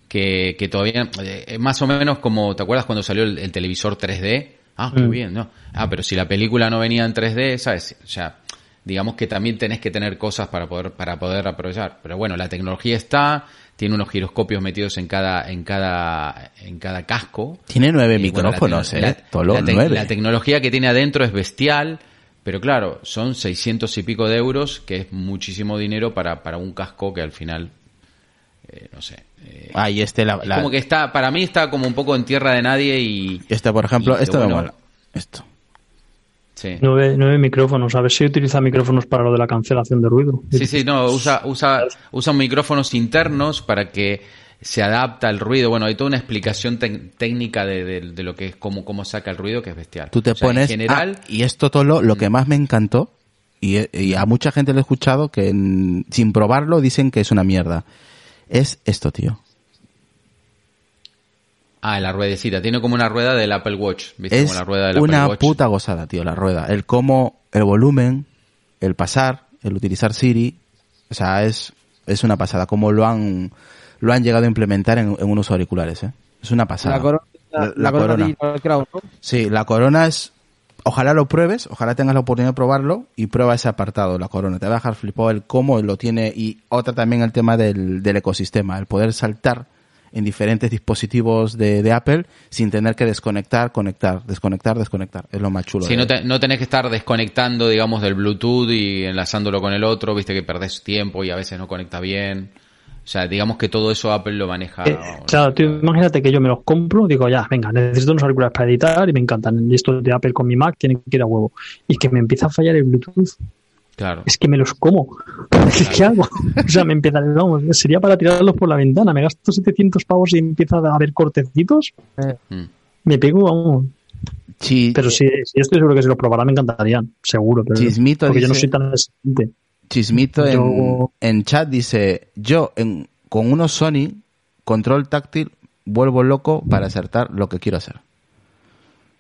que, que todavía, eh, más o menos como, ¿te acuerdas cuando salió el, el televisor 3D? Ah, qué Mm. bien, ¿no? Ah, pero si la película no venía en 3D, ¿sabes? O sea, digamos que también tenés que tener cosas para poder, para poder aprovechar. Pero bueno, la tecnología está, tiene unos giroscopios metidos en cada, en cada, en cada casco. Tiene nueve Y, bueno, la micrófonos, ¿eh? la- nueve. la tecnología que tiene adentro es bestial, pero claro, son 600 y pico de euros, que es muchísimo dinero para, para un casco que al final, eh, no sé. eh, Ah, y este, la, como que está, para mí está como un poco en tierra de nadie y... este, por ejemplo, esto bueno, mola. Esto. Sí. Nueve, nueve micrófonos, a ver si utiliza micrófonos para lo de la cancelación de ruido. Sí, sí, no, usa, usa, usa micrófonos internos para que se adapta al ruido. Bueno, hay toda una explicación técnica de, de- de lo que es cómo, cómo saca el ruido que es bestial. Tú te O sea, pones... En general, ah, y esto, Tolo, lo que más me encantó, y, y a mucha gente le he escuchado que mm, sin probarlo dicen que es una mierda, es esto, tío. Ah, la ruedecita. Tiene como una rueda del Apple Watch. ¿Viste? Es como la rueda del una Apple Watch. puta gozada, tío, la rueda. El cómo, el volumen, el pasar, el utilizar Siri, o sea, es, es una pasada. Como lo han, lo han llegado a implementar en, en unos auriculares, eh. Es una pasada. La corona, La- la, la corona, corona. de Crown, ¿no? Sí, la corona es, ojalá lo pruebes, ojalá tengas la oportunidad de probarlo y prueba ese apartado, la corona. Te va a dejar flipado el cómo lo tiene y otra también el tema del, del ecosistema, el poder saltar en diferentes dispositivos de, de Apple sin tener que desconectar, conectar, desconectar, desconectar. Es lo más chulo. Sí, no, te- no tenés que estar desconectando, digamos, del Bluetooth y enlazándolo con el otro, viste que perdés tiempo y a veces no conecta bien. O sea, digamos que todo eso Apple lo maneja. Eh, vamos, claro, tú imagínate que yo me los compro, digo, ya, venga, necesito unos auriculares para editar y me encantan. Y estos de Apple con mi Mac tienen que ir a huevo. Y que me empieza a fallar el Bluetooth. Claro. Es que me los como. ¿Qué, qué hago? O sea, me empieza, vamos, sería para tirarlos por la ventana. Me gasto 700 pavos y empieza a haber cortecitos. Mm. Me pego, vamos. Chi- Pero sí, sí, estoy seguro que si los probara me encantarían, seguro. Pero Chismito porque yo no soy tan exigente. Chismito en, Yo- en chat dice, yo en, con unos Sony control táctil vuelvo loco para acertar lo que quiero hacer.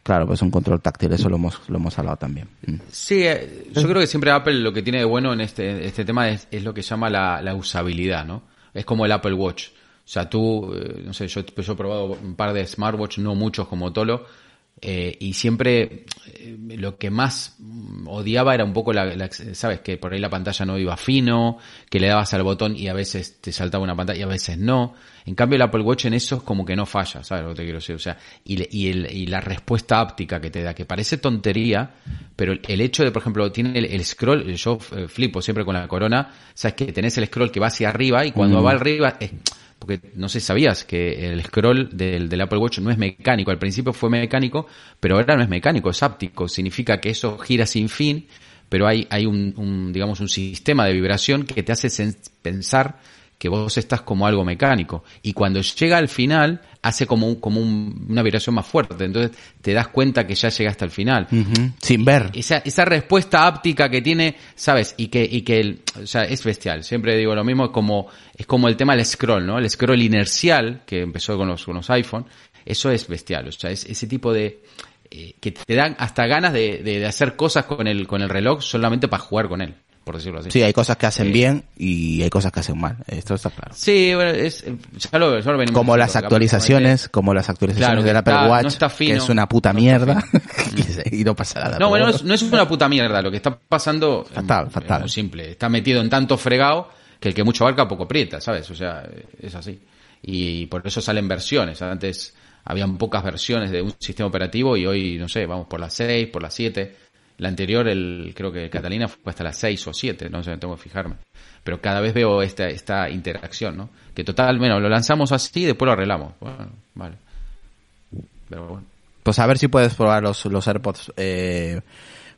Claro, pues un control táctil, eso lo hemos, lo hemos hablado también. Mm. Sí, eh, yo creo que siempre Apple lo que tiene de bueno en este, este tema es, es lo que llama la, la usabilidad, ¿no? Es como el Apple Watch. O sea, tú, eh, no sé, yo, yo he probado un par de smartwatch, no muchos como Tolo, eh, y siempre eh, lo que más mm, odiaba era un poco la, la- sabes, que por ahí la pantalla no iba fino, que le dabas al botón y a veces te saltaba una pantalla y a veces no. En cambio el Apple Watch en eso es como que no falla, ¿sabes lo que te quiero decir? O sea, y, le- y, el- y la respuesta áptica que te da, que parece tontería, pero el, el hecho de, por ejemplo, tiene el, el scroll, yo eh, flipo siempre con la corona, sabes que tenés el scroll que va hacia arriba y cuando va arriba, porque no sé sabías que el scroll del, del Apple Watch no es mecánico, al principio fue mecánico, pero ahora no es mecánico, es áptico, significa que eso gira sin fin, pero hay, hay un, un, digamos, un sistema de vibración que te hace pensar que vos estás como algo mecánico. Y cuando llega al final, hace como, un- como un- una vibración más fuerte. Entonces te das cuenta que ya llegaste al final. Sin ver. Esa, esa respuesta áptica que tiene, ¿sabes? Y que, y que el, o sea, es bestial. Siempre digo lo mismo, es como, es como el tema del scroll, ¿no? El scroll inercial, que empezó con los, con los iPhone, eso es bestial. O sea, es ese tipo de, eh, que te dan hasta ganas de, de, de hacer cosas con el, con el reloj solamente para jugar con él, por decirlo así. Sí, hay cosas que hacen Sí. bien y hay cosas que hacen mal. Esto está claro. Sí, bueno, es, ya lo, ya lo venimos Como las que Apple actualizaciones, como las actualizaciones del Apple Watch, no está fino, que es una puta no mierda y, y no pasa nada. No, bueno, no es, no es una puta mierda. Lo que está pasando Fatal, es fatal. muy simple. Está metido en tanto fregado que el que mucho abarca poco aprieta, ¿sabes? O sea, es así. Y por eso salen versiones. Antes habían pocas versiones de un sistema operativo y hoy, no sé, vamos por las 6, por las 7. La anterior, el, creo que Catalina fue hasta las 6 o 7, no sé, tengo que fijarme. Pero cada vez veo esta, esta interacción, ¿no? Que total, bueno, lo lanzamos así y después lo arreglamos. Bueno, vale. Pero bueno. Pues a ver si puedes probar los, los AirPods eh,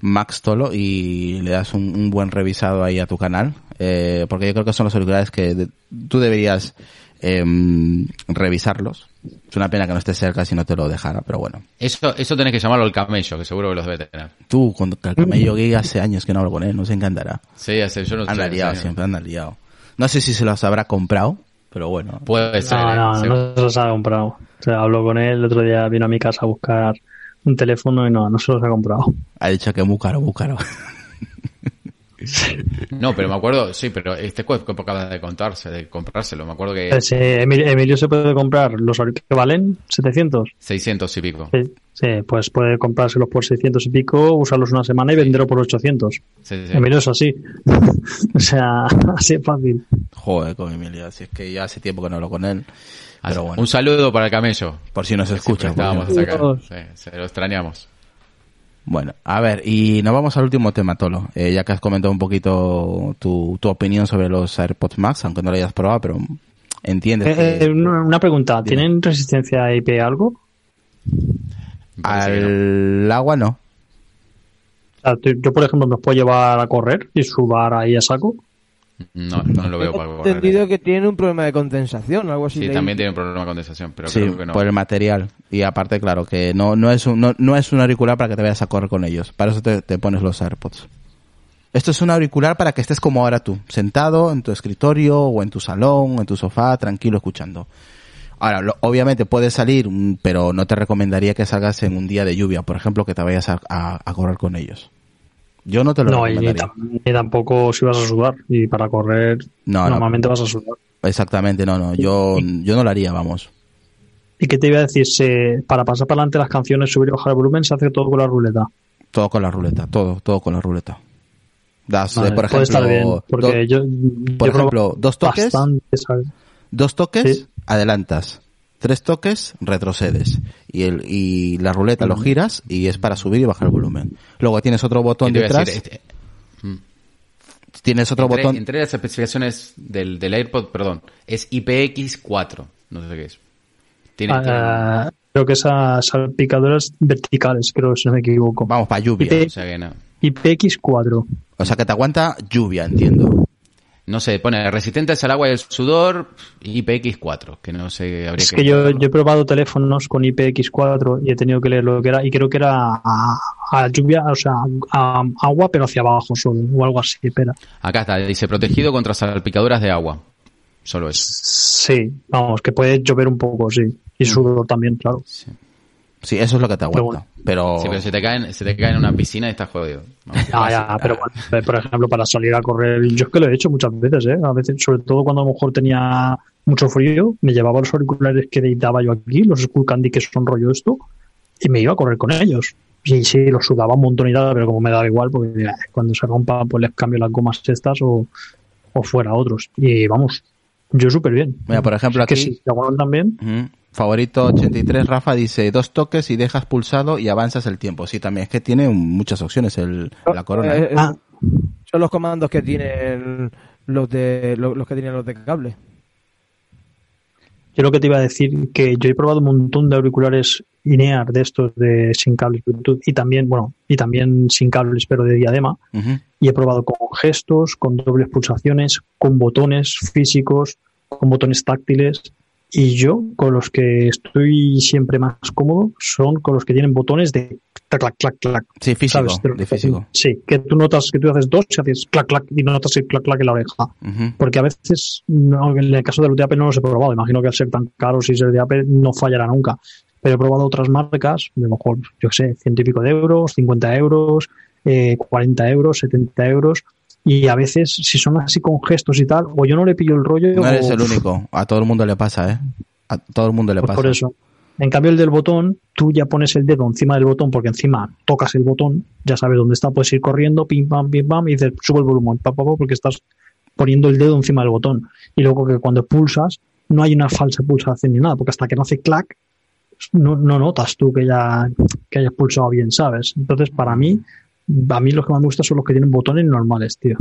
Max Tolo y le das un, un buen revisado ahí a tu canal. Eh, porque yo creo que son los auriculares que de- tú deberías em, revisarlos. Es una pena que no estés cerca si no te lo dejara, pero bueno. Eso, eso tenés que llamarlo el camello, que seguro que los debe tener. Tú, con el camello gay hace años que no hablo con él, nos encantará. Sí, hace- yo no sé. Anda no sé. liado, siempre anda liado. No sé si se los habrá comprado, pero bueno. Puede ser. No, ¿eh? no, se los ha comprado. O sea, habló con él, el otro día vino a mi casa a buscar un teléfono y no, no se los ha comprado. Ha dicho que muy caro, muy caro. No, pero me acuerdo, sí, pero este cuerpo acaba de contarse, de comprárselo. Me acuerdo que eh, Emilio, se puede comprar los que valen 700. 600 y pico. Sí, sí, pues puede comprárselos por 600 y pico, usarlos una semana y venderlos por 800. Sí, sí. Emilio es así. o sea, así es fácil. Joder, con Emilio, si es que ya hace tiempo que no hablo con él. Pero bueno, Un saludo para el camello. por si nos escucha. Estábamos no- a sacar. Saludos. Sí, se lo extrañamos. Bueno, a ver, y nos vamos al último tema, Tolo. Eh, ya que has comentado un poquito tu, tu opinión sobre los AirPods Max, aunque no lo hayas probado, pero entiendes Eh, que eh, una pregunta, Dime. ¿tienen resistencia a IP algo? No. al agua no. O sea, tú- yo, por ejemplo, me puedo llevar a correr y subar ahí a saco. No, no lo veo para correr. entendido que tiene un problema de condensación, algo así. Sí, también tiene un problema de condensación, pero Sí, creo que no. por el material. Y aparte, claro, que no, no, es un, no, no es un auricular para que te vayas a correr con ellos. Para eso te, te pones los AirPods. Esto es un auricular para que estés como ahora tú, sentado en tu escritorio o en tu salón o en tu sofá, tranquilo, escuchando. Ahora, lo- obviamente puedes salir, mm, pero no te recomendaría que salgas en un día de lluvia, por ejemplo, que te vayas a, a- a correr con ellos. Yo no te lo No, y ni, ni tampoco si vas a sudar. Y para correr, No, no. normalmente vas a sudar. Exactamente, no, no. Yo, yo no lo haría, vamos. ¿Y qué te iba a decir? Se- para pasar para adelante las canciones, subir y bajar el volumen, se hace todo con la ruleta. Todo con la ruleta, todo, todo con la ruleta. Das, eh, por puede estar bien, ejemplo, porque do- yo, por yo ejemplo, dos toques, dos toques, Sí. adelantas. Tres toques, retrocedes. Y, el, y la ruleta lo giras y es para subir y bajar el volumen. Luego tienes otro botón ¿Qué te iba a detrás. decir? Este- mm. Tienes otro entre, botón. entre las especificaciones del, del AirPod, perdón, es IPX4. No sé qué es. Tiene, Ah, creo que esas salpicadoras verticales, creo, si no me equivoco. Vamos, para lluvia. IP o sea que no. IPX4. O sea que te aguanta lluvia, entiendo. No sé, pone resistentes al agua y el sudor IPX4, que no sé, habría Es que yo, yo he probado teléfonos con IPX4 y he tenido que leer lo que era, y creo que era a, a lluvia, o sea, a agua, pero hacia abajo solo, o algo así, espera. Acá está, dice protegido contra salpicaduras de agua. Solo eso. Sí, vamos, que puede llover un poco, sí. Y sudor también, claro. Sí. Sí, eso es lo que te Pero aguanta. Pero, Sí, pero se te caen, se te cae en una piscina y estás jodido. No, Ya, ya, pero bueno, eh, por ejemplo, para salir a correr, yo es que lo he hecho muchas veces, ¿eh? A veces, sobre todo cuando a lo mejor tenía mucho frío, me llevaba los auriculares que editaba yo aquí, los Skull Candy que son rollo esto, y me iba a correr con ellos. Y sí, los sudaba un montón y tal, pero como me daba igual, porque eh, cuando se rompa, pues les cambio las gomas estas o, o fuera otros. Y vamos, yo súper bien. Mira, por ejemplo, Es que aquí- sí, si aguantan también, Ujú. Favorito 83, Rafa dice dos toques y dejas pulsado y avanzas el tiempo. Sí, también es que tiene muchas opciones el, la corona. Eh, ¿eh? eh, Ah. Son los comandos que tienen los de los, los que tienen los de cable. Yo lo que te iba a decir que yo he probado un montón de auriculares INEAR de estos de sin cables Bluetooth y también, bueno, y también sin cables pero de diadema y he probado con gestos, con dobles pulsaciones, con botones físicos, con botones táctiles y yo con los que estoy siempre más cómodo son con los que tienen botones de clac clac clac clac. Sí, físico, de físico. Sí, que tú notas que tú haces dos y haces clac clac y no notas el clac clac en la oreja porque a veces, no, en el caso de los de Apple no los he probado, imagino que al ser tan caros y ser de Apple no fallará nunca, pero he probado otras marcas, de lo mejor, yo qué sé, ciento y pico de euros, 50 euros, eh, 40 euros, 70 euros, y a veces, si son así con gestos y tal, o yo no le pillo el rollo, No eres o- el único. A todo el mundo le pasa, ¿eh? A todo el mundo le pues pasa. por eso. En cambio, el del botón, tú ya pones el dedo encima del botón, porque encima tocas el botón, ya sabes dónde está, puedes ir corriendo, pim, pam, pim, pam, y dices, sube el volumen, pa, pa, pa, porque estás poniendo el dedo encima del botón. Y luego que cuando pulsas, no hay una falsa pulsación ni nada, porque hasta que no hace clac, no, no notas tú que ya que hayas pulsado bien, ¿sabes? Entonces, para mí, A mí los que más me gustan son los que tienen botones normales, tío.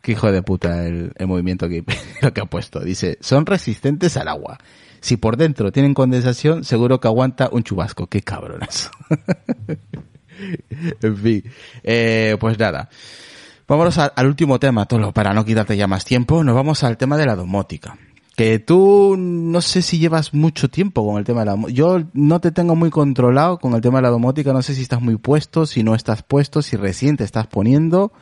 Qué hijo de puta el, movimiento que, que ha puesto. Dice, son resistentes al agua. Si por dentro tienen condensación, seguro que aguanta un chubasco. Qué cabrones. en fin, eh, pues nada. Vámonos al, al último tema, Tolo, para no quitarte ya más tiempo. Nos vamos al tema de la domótica. Que tú no sé si llevas mucho tiempo con el tema de la domótica. Yo no te tengo muy controlado con el tema de la domótica. No sé si estás muy puesto, si no estás puesto, si recién te estás poniendo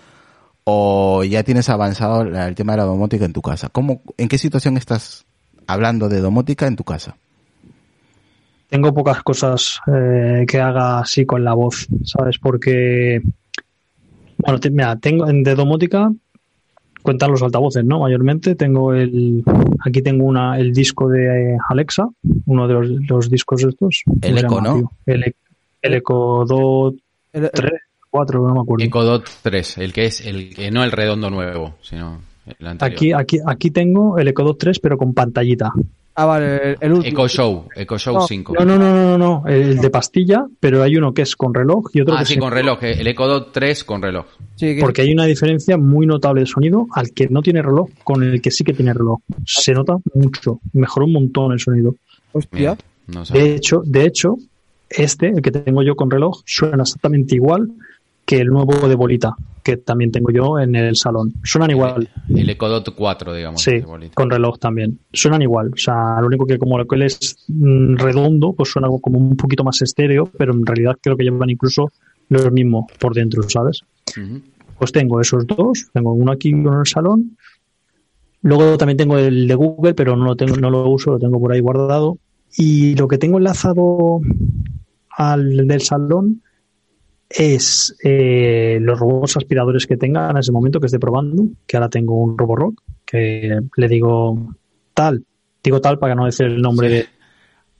o ya tienes avanzado el tema de la domótica en tu casa. ¿Cómo, ¿En qué situación estás hablando de domótica en tu casa? Tengo pocas cosas eh, que haga así con la voz, ¿sabes? Porque, bueno, mira, tengo en de domótica cuentan los altavoces, ¿no? Mayormente tengo el, aquí tengo una, el disco de Alexa, uno de los, los discos estos. ¿Cómo El Echo, llama, ¿no? tío? El, E- el Echo Dot El- el- 3, 4, no me acuerdo. Ecodot 3, el que es el que no el redondo nuevo, sino el anterior. Aquí, aquí, aquí tengo el Echo Dot 3, pero con pantallita. Ah, vale, el, el último. Eco Show, Eco Show No, 5. No, no, no, no, no, el de pastilla, pero hay uno que es con reloj y otro ah, que sí, se- con reloj, eh, el Ecodot 3 con reloj. Sí, que- Porque hay una diferencia muy notable de sonido al que no tiene reloj con el que sí que tiene reloj. Se nota mucho, mejora un montón el sonido. Hostia. Mira, no sabía. De hecho, de hecho, este, el que tengo yo con reloj, suena exactamente igual que el nuevo de bolita, que también tengo yo en el salón. Suenan igual. El Ecodot 4, digamos. Sí, con reloj también. Suenan igual. O sea, lo único que como lo que él es mm, redondo, pues suena como un poquito más estéreo, pero en realidad creo que llevan incluso lo mismo por dentro, ¿sabes? Pues tengo esos dos, tengo uno aquí y uno en el salón. Luego también tengo el de Google, pero no lo tengo, no lo uso, lo tengo por ahí guardado. Y lo que tengo enlazado al del salón es eh, los robots aspiradores que tenga en ese momento que esté probando, que ahora tengo un Roborock, que le digo tal, digo tal para no decir el nombre Sí. de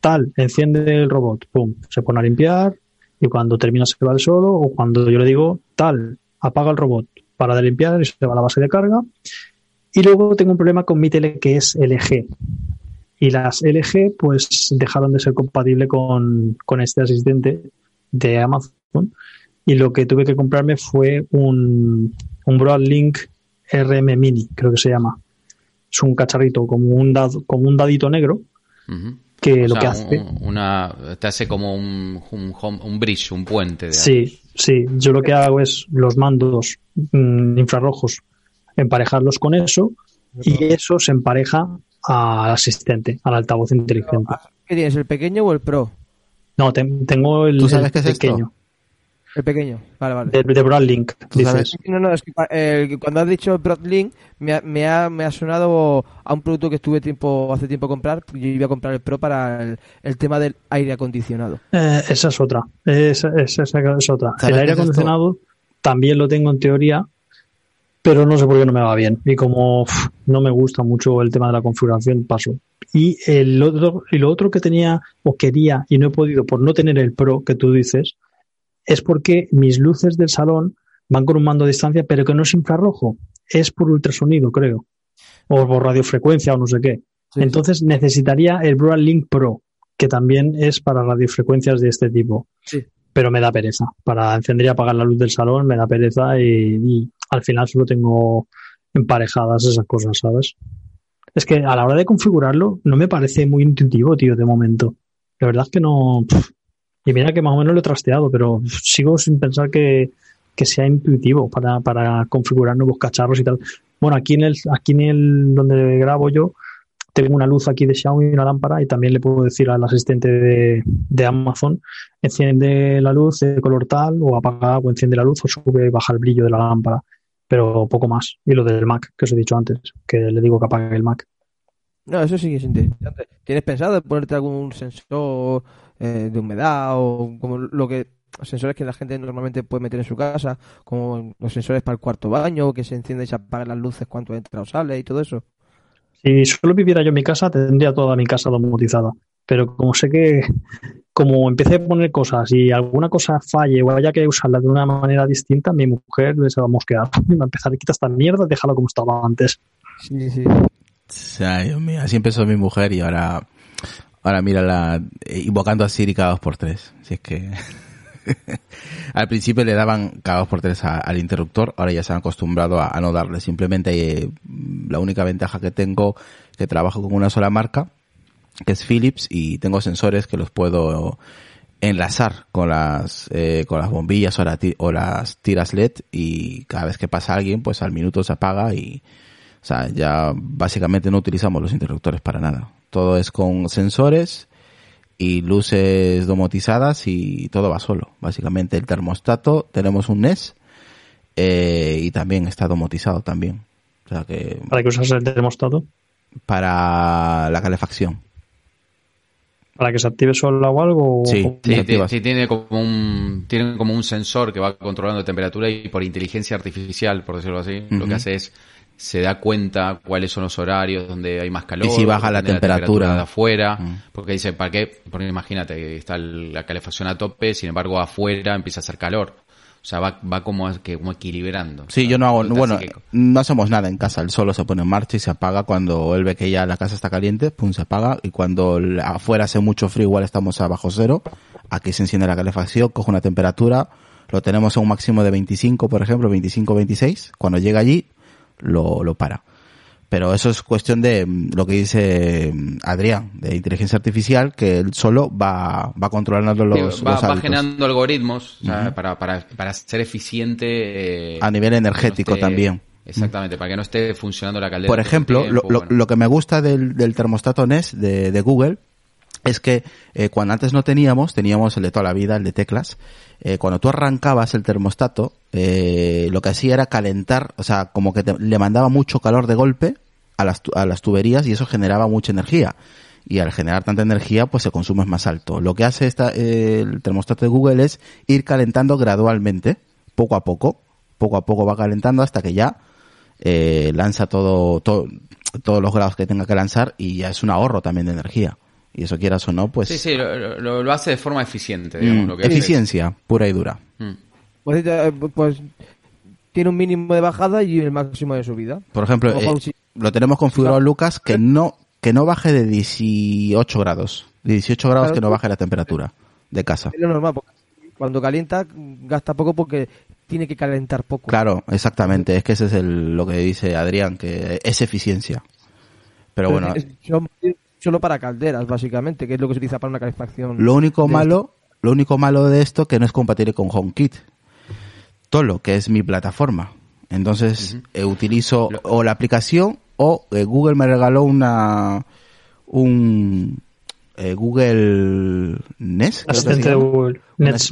tal, enciende el robot, pum, se pone a limpiar y cuando termina se va el solo o cuando yo le digo tal, apaga el robot, para de limpiar y se va a la base de carga. Y luego tengo un problema con mi tele que es LG. Y las LG pues dejaron de ser compatible con, con este asistente de Amazon. Y lo que tuve que comprarme fue un, un Broadlink RM Mini, creo que se llama. Es un cacharrito como un, dado, como un dadito negro Ujú. que O lo sea, que hace... un- una, te hace como un, un, home- un bridge, un puente. De Sí, sí. Yo lo que hago es los mandos mm, infrarrojos, emparejarlos con eso y eso se empareja al asistente, al altavoz inteligente. ¿Qué tienes, el pequeño o el pro? No, te- tengo el, ¿Tú sabes el qué es esto? El pequeño. Vale, vale. de, de Broadlink, dices. No, no, es que eh, cuando has dicho Broadlink me ha, me, ha, me ha sonado a un producto que estuve tiempo hace tiempo a comprar. Yo iba a comprar el Pro para el, el tema del aire acondicionado. Eh, esa es otra. Esa, esa- esa es otra. ¿Sabes El aire esto? acondicionado también lo tengo en teoría, pero no sé por qué no me va bien. Y como uf, no me gusta mucho el tema de la configuración, paso. Y el otro, y lo otro que tenía o quería y no he podido por no tener el Pro que tú dices, es porque mis luces del salón van con un mando a distancia, pero que no es infrarrojo, es por ultrasonido, creo. O por radiofrecuencia o no sé qué. Sí, Entonces necesitaría el Broadlink Pro, que también es para radiofrecuencias de este tipo. Sí. Pero me da pereza. Para encender y apagar la luz del salón me da pereza y, y al final solo tengo emparejadas esas cosas, ¿sabes? Es que a la hora de configurarlo no me parece muy intuitivo, tío, de momento. La verdad es que no... Y mira que más o menos lo he trasteado, pero sigo sin pensar que, que sea intuitivo para, para configurar nuevos cacharros y tal. Bueno, aquí en el, aquí en el donde grabo yo, tengo una luz aquí de Xiaomi y una lámpara y también le puedo decir al asistente de, de Amazon enciende la luz de color tal o apaga o enciende la luz o sube y baja el brillo de la lámpara pero poco más y lo del Mac que os he dicho antes que le digo que apague el Mac No, eso sí que es interesante. ¿Tienes pensado de ponerte algún sensor eh, de humedad o como lo que sensores que la gente normalmente puede meter en su casa, como los sensores para el cuarto baño, que se enciende y se apagan las luces cuando entra o sale y todo eso? si solo viviera yo en mi casa tendría toda mi casa domotizada pero como sé que como empecé a poner cosas y alguna cosa falle o haya que usarla de una manera distinta mi mujer se va a mosquear y va a empezar a quitar esta mierda déjalo como estaba antes Sí, sí. Ay, Dios mío, así empezó mi mujer y ahora, ahora mírala eh, invocando a Siri cada dos por tres. Si es que, al principio le daban cada dos por tres al interruptor, ahora ya se han acostumbrado a, no darle. Simplemente eh, la única ventaja que tengo que trabajo con una sola marca, que es Philips, y tengo sensores que los puedo enlazar con las eh, con las bombillas o, o las tiras LED y cada vez que pasa alguien, pues al minuto se apaga y o sea, ya básicamente no utilizamos los interruptores para nada. Todo es con sensores y luces domotizadas y todo va solo. Básicamente el termostato, tenemos un NES eh, y también está domotizado también. O sea que ¿Para qué usas el termostato? para la calefacción. ¿Para que se active solo o algo? Sí. O- Sí, tiene como un tiene como un sensor que va controlando temperatura y por inteligencia artificial, por decirlo así, lo que hace es se da cuenta cuáles son los horarios donde hay más calor, Y si baja la temperatura. de afuera, Mm. porque dice, ¿para qué? Porque imagínate, está la calefacción a tope, sin embargo afuera empieza a hacer calor. O sea, va, va como, que, como equilibrando. Sí, O sea, yo no hago, bueno, que- no hacemos nada en casa, el solo se pone en marcha y se apaga cuando él ve que ya la casa está caliente, pum, se apaga y cuando afuera hace mucho frío, igual estamos a bajo cero, aquí se enciende la calefacción, coge una temperatura, lo tenemos a un máximo de 25, por ejemplo, 25-26, cuando llega allí, lo, lo para. Pero eso es cuestión de mm, lo que dice mm, Adrián, de inteligencia artificial, que él solo va, va controlando los, Sí, va, los va generando algoritmos o sea, para, para, para ser eficiente. eh, A nivel no energético esté- también. Exactamente, para que no esté funcionando la caldera. Por ejemplo, tiempo, lo, lo- bueno. lo que me gusta del, del termostato NES de, de Google es que eh, cuando antes no teníamos, teníamos el de toda la vida, el de teclas, eh, cuando tú arrancabas el termostato, eh, lo que hacía era calentar, o sea, como que te- le mandaba mucho calor de golpe a las, a las tuberías y eso generaba mucha energía. Y al generar tanta energía, pues el consumo es más alto. Lo que hace esta, eh, el termostato de Google es ir calentando gradualmente, poco a poco, poco a poco va calentando hasta que ya lanza todo, todo, todos los grados que tenga que lanzar y ya es un ahorro también de energía. Y eso quieras o no, pues Sí, sí, lo, lo- lo hace de forma eficiente, digamos. mm, lo que hace es- eficiencia pura y dura. Mm. Pues, eh, pues tiene un mínimo de bajada y el máximo de subida. Por ejemplo, eh, si- lo tenemos configurado Lucas que no que no baje de 18 grados, de 18 grados Claro, que no baje la temperatura de casa. Es lo normal, porque cuando calienta gasta poco porque tiene que calentar poco. Claro, exactamente, es que ese es el, lo que dice Adrián, que es eficiencia. Pero bueno, Es- son- solo para calderas, básicamente, que es lo que se utiliza para una calefacción. Lo único malo, lo único malo de esto que no es compatible con HomeKit. Tolo, que es mi plataforma. Entonces eh, utilizo Lo- o la aplicación o eh, Google me regaló una un eh, Google Nest. Asistente de. Google.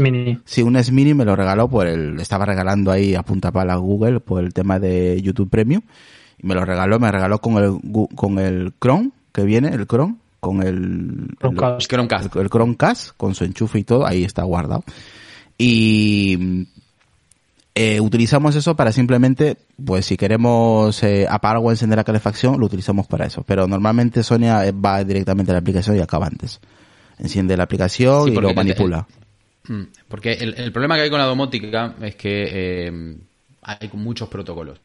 Mini. Sí, un NES Mini me lo regaló por el, estaba regalando ahí a punta pala Google por el tema de YouTube Premium. Y me lo regaló, me regaló con el, Gu- con el Chrome, que viene, el Chrome, con el, Chromecast. Chromecast. el, el Chromecast, con su enchufe y todo, ahí está guardado. Y eh, utilizamos eso para simplemente, pues si queremos eh, apagar o encender la calefacción, lo utilizamos para eso. Pero normalmente Sonia eh, va directamente a la aplicación y acaba antes. Enciende la aplicación Sí, y lo manipula. Mm, Porque el, el problema que hay con la domótica es que eh, hay muchos protocolos.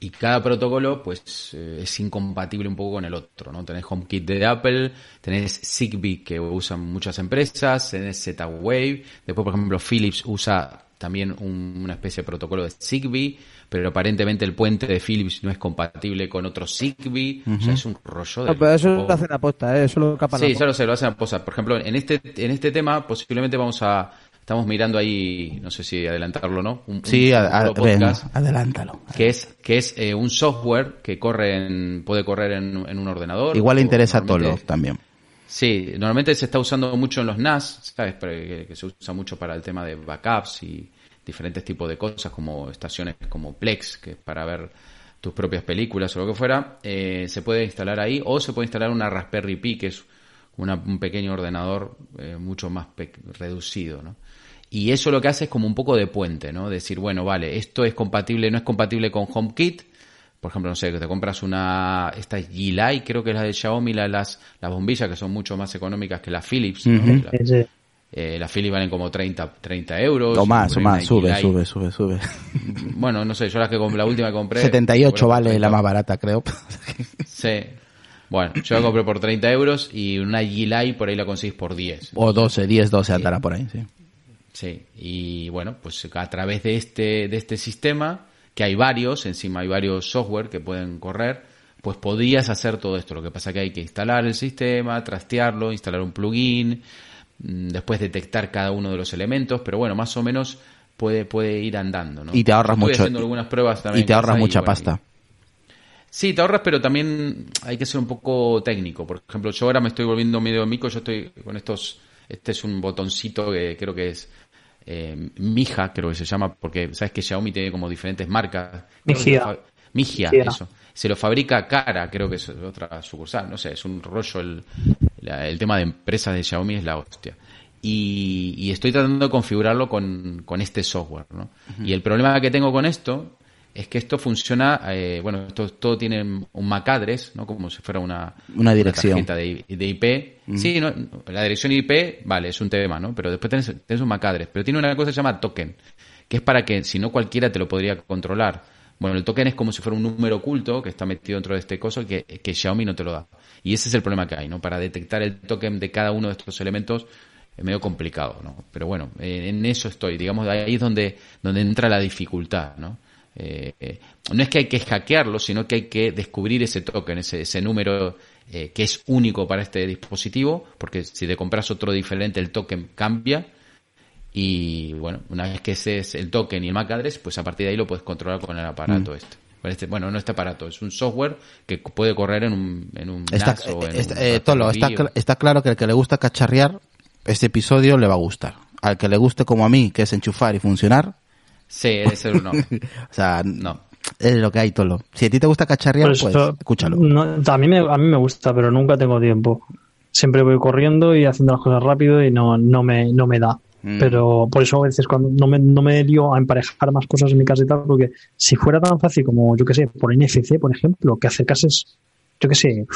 Y cada protocolo, pues, eh, es incompatible un poco con el otro, ¿no? Tenés HomeKit de Apple, tenés Zigbee que usan muchas empresas, tenés Z-Wave, después, por ejemplo, Philips usa también un- una especie de protocolo de Zigbee, pero aparentemente el puente de Philips no es compatible con otro Zigbee, o sea, es un rollo de... No, pero eso lo hacen aposta, ¿eh? eso lo capan Sí, ya lo sé, lo hacen a posa. Por ejemplo, en este, en este tema posiblemente vamos a... Estamos mirando ahí, no sé si adelantarlo o no, un, Sí, un a- ven, adelántalo. que es, que es eh, un software que corre en, puede correr en, en un ordenador. Igual le interesa a Tolo también. Sí, normalmente se está usando mucho en los NAS, ¿sabes? Que, que se usa mucho para el tema de backups y diferentes tipos de cosas, como estaciones como Plex, que es para ver tus propias películas o lo que fuera. Eh, se puede instalar ahí, o se puede instalar una Raspberry Pi, que es una- un pequeño ordenador eh, mucho más pe- reducido, ¿no? Y eso lo que hace es como un poco de puente, ¿no? Decir, bueno, vale, esto es compatible, no es compatible con HomeKit. Por ejemplo, no sé, que te compras una, esta es G-Lite, creo que es la de Xiaomi, la, las, las bombillas que son mucho más económicas que las Philips. ¿no? La- Sí, sí. eh, las Philips valen como 30, 30 euros. O más, o más, sube, sube, sube, sube. Bueno, no sé, yo la que la última que compré. 78 compré por vale 30. la más barata, creo. Sí. Bueno, yo la compré por 30 euros y una G-Lite por ahí la conseguís por 10. O 12, 10, 12 andará por ahí, sí. Sí, y bueno, pues a través de este, de este sistema, que hay varios, encima hay varios software que pueden correr, pues podrías hacer todo esto. Lo que pasa que hay que instalar el sistema, trastearlo, instalar un plugin, mm, después detectar cada uno de los elementos, pero bueno, más o menos puede, puede ir andando, ¿no? Y te ahorras estoy mucho. haciendo algunas pruebas también Y te ahorras mucha pasta. Sí, te ahorras, pero también hay que ser un poco técnico. Por ejemplo, yo ahora me estoy volviendo medio mico, yo estoy con estos, este es un botoncito que creo que es eh, Mija, creo que se llama, porque sabes que Xiaomi tiene como diferentes marcas. Migia, Migia. eso. Se lo fabrica Cara, creo que es otra sucursal, no sé, es un rollo el, la- el tema de empresas de Xiaomi es la hostia. Y, y estoy tratando de configurarlo con, con este software, ¿no? Y el problema que tengo con esto es que esto funciona, eh, bueno, esto todo tiene un MAC address, ¿no? Como si fuera una, Una dirección. tarjeta de, de IP. Sí, no, la dirección IP, vale, es un tema, ¿no? Pero después tenés, tenés un MAC address. Pero tiene una cosa que se llama token, que es para que, si no cualquiera te lo podría controlar. Bueno, el token es como si fuera un número oculto que está metido dentro de este coso que, que Xiaomi no te lo da. Y ese es el problema que hay, ¿no? Para detectar el token de cada uno de estos elementos es medio complicado, ¿no? Pero bueno, en eso estoy. Digamos, ahí es donde, donde entra la dificultad, ¿no? Eh, no es que hay que hackearlo, sino que hay que descubrir ese token, ese, ese número eh, que es único para este dispositivo, porque si te compras otro diferente, el token cambia. Y bueno, una vez que ese es el token y el MAC address, pues a partir de ahí lo puedes controlar con el aparato este. Con este. Bueno, no este aparato, es un software que puede correr en un, en un Está, NAS o en está- un eh, Tolo, está, está claro que el que le gusta cacharrear, este episodio le va a gustar. Al que le guste como a mí, que es enchufar y funcionar, Sí, ese no. o sea, No. es lo que hay, Tolo. Si a ti te gusta cacharrear, pues eso, escúchalo. no, a, mí me, a mí me gusta, pero nunca tengo tiempo. Siempre voy corriendo y haciendo las cosas rápido y no, no, me, no me da. Mm. Pero por eso a veces cuando no me, no me lío a emparejar más cosas en mi casa y tal, porque si fuera tan fácil como, yo que sé, por NFC, por ejemplo, que acercases, yo que sé,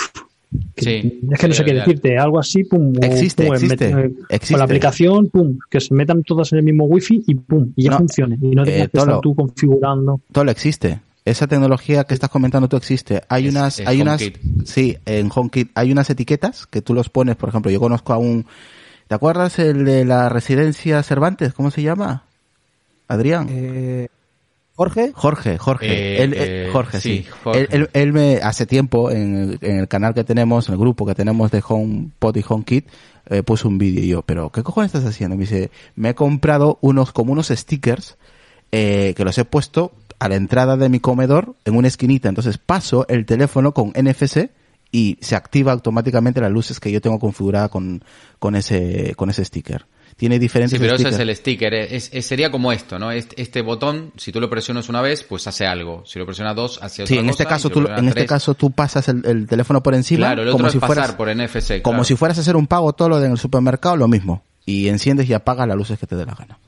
que- Sí, es que no sé qué decirte, algo así, pum, Existe, pum, existe, met- eh, existe. con la aplicación, pum, que se metan todas en el mismo wifi y pum, y ya No, funcione. Y no eh, tengas que estar tú configurando. Tolo existe. Esa tecnología que estás comentando tú existe. Hay Es- unas, es hay unas, sí, en HomeKit hay unas etiquetas que tú los pones, por ejemplo, yo conozco a un, ¿te acuerdas el de la residencia Cervantes? ¿Cómo se llama? Adrián. Eh, Jorge, Jorge, Jorge, Eh, él, eh, eh, Jorge, sí. sí, Jorge. Él, él- él me hace tiempo en el, en el canal que tenemos, en el grupo que tenemos de HomePod y HomeKit, eh, puso un vídeo y yo, pero ¿qué cojones estás haciendo? Me dice, me he comprado unos como unos stickers eh, que los he puesto a la entrada de mi comedor en una esquinita, entonces paso el teléfono con NFC y se activa automáticamente las luces que yo tengo configurada con, con ese con ese sticker. Tiene diferentes Sí, pero ese es el sticker. Es, es- sería como esto, ¿no? Este, este botón, si tú lo presionas una vez, pues hace algo. Si lo presionas dos, hace otra Sí, en este cosa, y caso si tú, en este tres- caso tú pasas el, el teléfono por encima Claro, el otro como es si pasar fueras por NFC. como si fueras a hacer un pago todo lo de en el supermercado lo mismo y enciendes y apagas las luces que te dé la gana.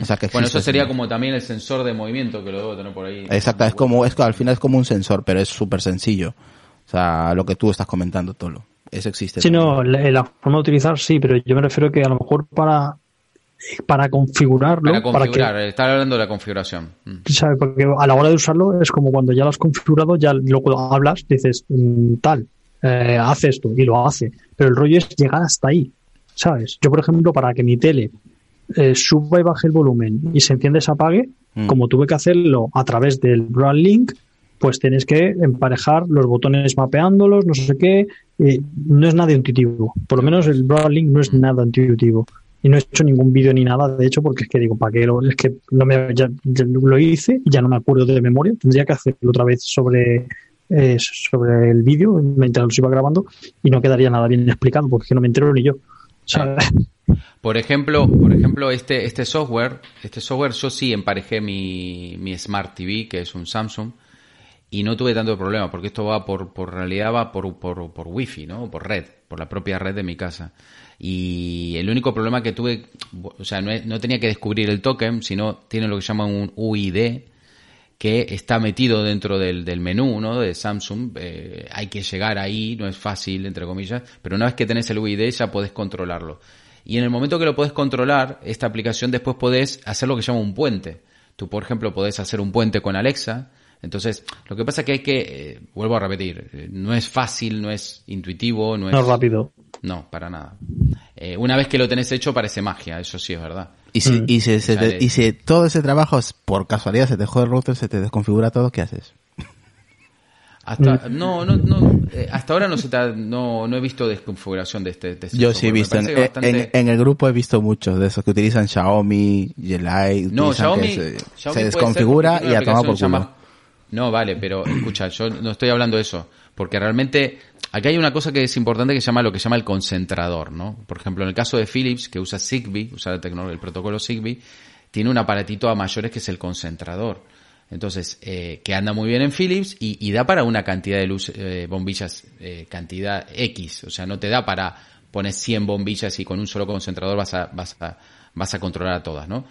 O sea que Mm. Bueno, eso sería como también el sensor de movimiento que lo debo tener por ahí. Exacto, es como es que al final es como un sensor, pero es súper sencillo. O sea, lo que tú estás comentando Tolo. Eso existe. Sí, también. no, la, la forma de utilizar sí, pero yo me refiero que a lo mejor para para configurarlo, Para para, configurar, que, estaba hablando de la configuración. Mm. ¿sabes? Porque a la hora de usarlo es como cuando ya lo has configurado, ya luego hablas, dices mm, tal, eh, hace esto y lo hace, pero el rollo es llegar hasta ahí, ¿sabes? Yo, por ejemplo, para que mi tele eh, suba y baje el volumen y se enciende y se apague, Mm. como tuve que hacerlo a través del Broadlink, pues tienes que emparejar los botones mapeándolos, no sé qué. no es nada intuitivo. Por lo menos el Broadlink no es nada intuitivo. Y no he hecho ningún vídeo ni nada, de hecho, porque es que digo, ¿para qué? Lo, es que no me, ya, lo hice ya no me acuerdo de memoria. Tendría que hacerlo otra vez sobre, eh, sobre el vídeo mientras lo iba grabando y no quedaría nada bien explicado porque es que no me entero ni yo. Por ejemplo, por ejemplo, este, este software, este software yo sí emparejé mi, mi Smart TV, que es un Samsung, y no tuve tanto problema, porque esto va por, por realidad va por, por, por wifi, ¿no? Por red, por la propia red de mi casa. Y el único problema que tuve, o sea, no, no tenía que descubrir el token, sino tiene lo que llaman un UID, que está metido dentro del, del menú ¿no? de Samsung. Eh, hay que llegar ahí, no es fácil, entre comillas, pero una vez que tenés el UID ya podés controlarlo. Y en el momento que lo podés controlar, esta aplicación después podés hacer lo que se llama un puente. Tú, por ejemplo, podés hacer un puente con Alexa. Entonces, lo que pasa es que hay que, eh, vuelvo a repetir, eh, no es fácil, no es intuitivo, no es... No es rápido. No, para nada. Eh, una vez que lo tenés hecho parece magia, eso sí es verdad. Y si, Mm. y, si, se te- y si todo ese trabajo es por casualidad se te jode el router, se te desconfigura todo, ¿qué haces? Hasta, Mm. no, no, no, eh, hasta ahora no, se ta- no, no he visto desconfiguración de este, de este Yo sí he visto, en, bastante- en- en el grupo he visto muchos de esos que utilizan Xiaomi, Yelai, No, Xiaomi, se, Xiaomi se desconfigura y a tomar por culo. No, vale, pero escucha, yo no estoy hablando de eso, porque realmente aquí hay una cosa que es importante que se llama lo que se llama el concentrador, ¿no? Por ejemplo, en el caso de Philips, que usa Zigbee, usa la tecnología, el protocolo Zigbee, tiene un aparatito a mayores que es el concentrador. Entonces, eh, que anda muy bien en Philips y, y da para una cantidad de luz, eh, bombillas, eh, cantidad X. O sea, no te da para poner 100 bombillas y con un solo concentrador vas a, vas a, vas a controlar a todas, ¿no?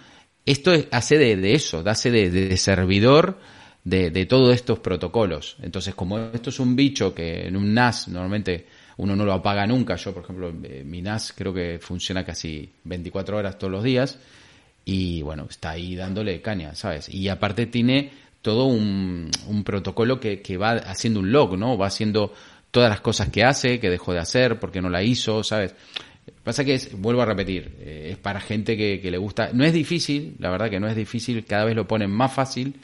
Esto es- hace de, de eso, hace de, de servidor de, todos estos protocolos. Entonces, como esto es un bicho que en un NAS normalmente uno no lo apaga nunca, yo por ejemplo, eh, mi NAS creo que funciona casi 24 horas todos los días, y bueno, está ahí dándole caña, ¿sabes? Y aparte tiene todo un, protocolo que, que va haciendo un log, ¿no? Va haciendo todas las cosas que hace, que dejó de hacer, porque no la hizo, ¿sabes? Pasa que es, vuelvo a repetir, eh, es para gente que, que le gusta. No es difícil, la verdad que no es difícil, cada vez lo ponen más fácil,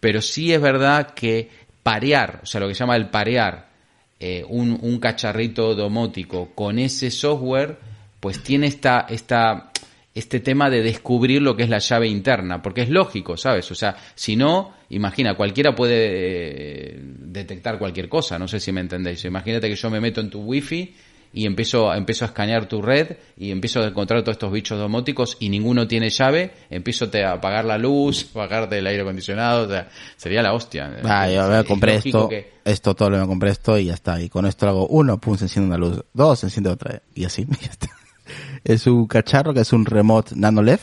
pero sí es verdad que parear, o sea, lo que se llama el parear eh, un, un cacharrito domótico con ese software, pues tiene esta, esta, este tema de descubrir lo que es la llave interna, porque es lógico, ¿sabes? O sea, si no, imagina, cualquiera puede eh, detectar cualquier cosa, no sé si me entendéis. Imagínate que yo me meto en tu wifi y empiezo, empiezo a escanear tu red y empiezo a encontrar todos estos bichos domóticos y ninguno tiene llave, empiezo a apagar la luz, apagarte el aire acondicionado, o sea, sería la hostia. Ah, yo Es- me es compré lógico esto, que- esto todo lo me compré esto y ya está. Y con esto hago uno, pum, se enciende una luz. Dos, se enciende otra. Y así, y ya está. Es un cacharro que es un remote nano LED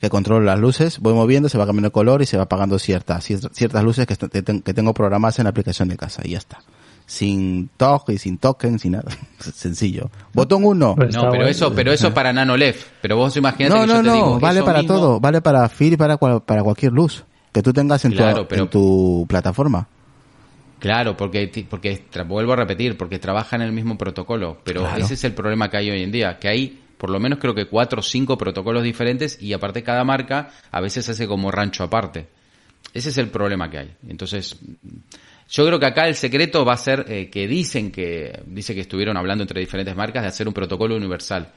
que controla las luces, voy moviendo, se va cambiando color y se va apagando ciertas, cier- ciertas luces que, que tengo programadas en la aplicación de casa y ya está. Sin toque y sin token, sin nada. Sencillo. Botón 1. Pues- No, pero eso, pero eso para NanoLEF. Pero vos imaginate No, que no, yo te no, digo, vale para mismo- todo, vale para Phil y para, cual- para cualquier luz que tú tengas en, Claro, tu, pero- en tu plataforma. Claro, porque, porque vuelvo a repetir, porque trabaja en el mismo protocolo. Pero Claro. ese es el problema que hay hoy en día, que hay por lo menos creo que cuatro o cinco protocolos diferentes y aparte cada marca a veces hace como rancho aparte. Ese es el problema que hay. Entonces, yo creo que acá el secreto va a ser eh, que dicen que, dice que estuvieron hablando entre diferentes marcas de hacer un protocolo universal.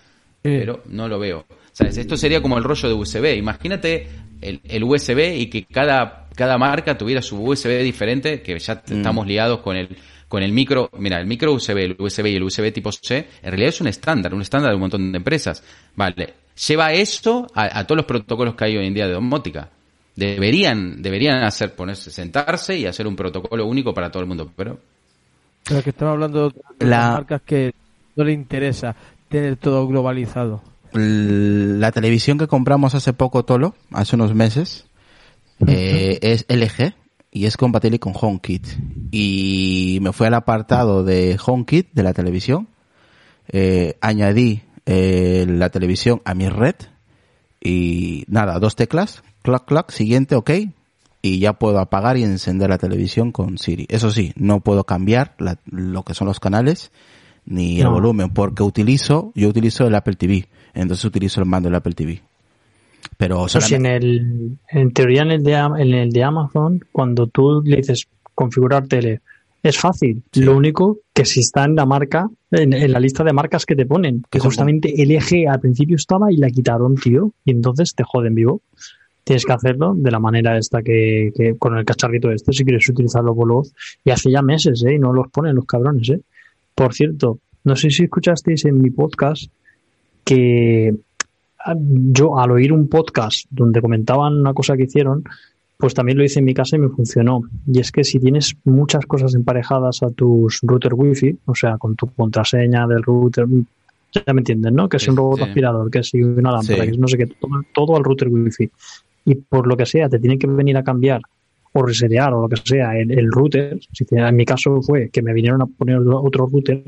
Pero no lo veo. ¿Sabes? Esto sería como el rollo de USB. Imagínate el, el USB y que cada, cada marca tuviera su USB diferente, que ya t- estamos liados con el, con el micro. Mira, el micro USB, el USB y el USB tipo C, en realidad es un estándar, un estándar de un montón de empresas. Vale. Lleva esto a, a todos los protocolos que hay hoy en día de domótica. Deberían, deberían hacer, ponerse, sentarse y hacer un protocolo único para todo el mundo. Pero Pero que estamos hablando de La- las marcas que no le interesa tener todo globalizado. La televisión que compramos hace poco, Tolo, hace unos meses, eh, es LG y es compatible con HomeKit. Y me fui al apartado de HomeKit de la televisión, eh, añadí eh, la televisión a mi red y nada, dos teclas, clac, clac, siguiente, ok, y ya puedo apagar y encender la televisión con Siri. Eso sí, no puedo cambiar la- lo que son los canales ni el volumen porque utilizo, yo utilizo el Apple TV, entonces utilizo el mando del Apple TV. Pero Pues en el, en teoría en el de, en el de Amazon, cuando tú le dices configurar tele, es fácil. Sí. Lo único que si está en la marca, en, en la lista de marcas que te ponen, que justamente LG al principio estaba y la quitaron, tío, y entonces te joden vivo. Tienes que hacerlo de la manera esta que, que con el cacharrito este, si quieres utilizarlo por voz. Y hace ya meses, ¿eh? Y no los ponen los cabrones, ¿eh? Por cierto, no sé si escuchasteis en mi podcast que ah, yo al oír un podcast donde comentaban una cosa que hicieron, pues también lo hice en mi casa y me funcionó. Y es que si tienes muchas cosas emparejadas a tus router wifi, o sea, con tu contraseña del router, ya me entienden, ¿no? Que si un robot sí. aspirador, que si una lámpara, Sí. que no sé qué, todo, todo al router wifi. Y por lo que sea, te tienen que venir a cambiar o resetear o lo que sea el, el router. Si te- en mi caso fue que me vinieron a poner otro router,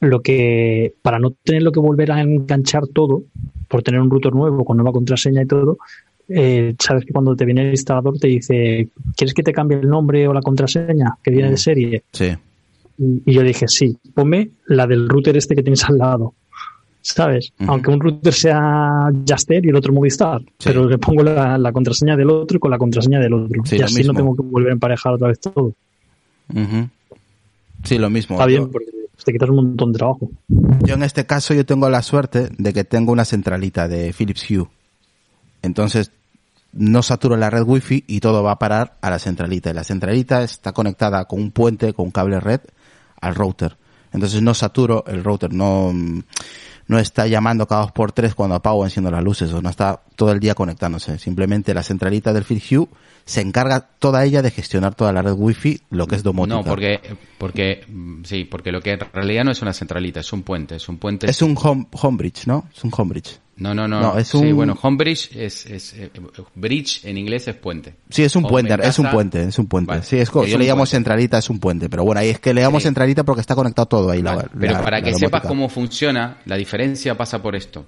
lo que para no tenerlo que volver a enganchar todo por tener un router nuevo con nueva contraseña y todo eh, sabes que cuando te viene el instalador te dice ¿quieres que te cambie el nombre o la contraseña que viene de serie? sí. y, y yo dije sí, ponme la del router este que tienes al lado ¿sabes? Aunque un router sea Jaster y el otro Movistar, pero le pongo la, contraseña del otro con la contraseña del otro. y así no tengo que volver a emparejar otra vez todo. Sí, lo mismo. Está bien, porque te quitas un montón de trabajo. Yo en este caso yo tengo la suerte de que tengo una centralita de Philips Hue. Entonces no saturo la red wifi y todo va a parar a la centralita. Y la centralita está conectada con un puente, con un cable red al router. Entonces no saturo el router, no, no está llamando cada dos por tres cuando apago o enciendo las luces o no está todo el día conectándose. Simplemente la centralita del Philips Hue se encarga toda ella de gestionar toda la red wifi, lo que es domótica. No, porque, porque, mm, sí, porque lo que en realidad no es una centralita, es un puente, es un puente. Es un home, homebridge, ¿no? Es un homebridge. No, no, no. es un... Sí, bueno, homebridge es, es, eh, bridge en inglés es puente. Sí, es un puente, es un puente, es un puente. Sí, es, yo le llamo centralita, es un puente, pero bueno, ahí es que le llamo centralita porque está conectado todo ahí. pero para que sepas cómo funciona, la diferencia pasa por esto.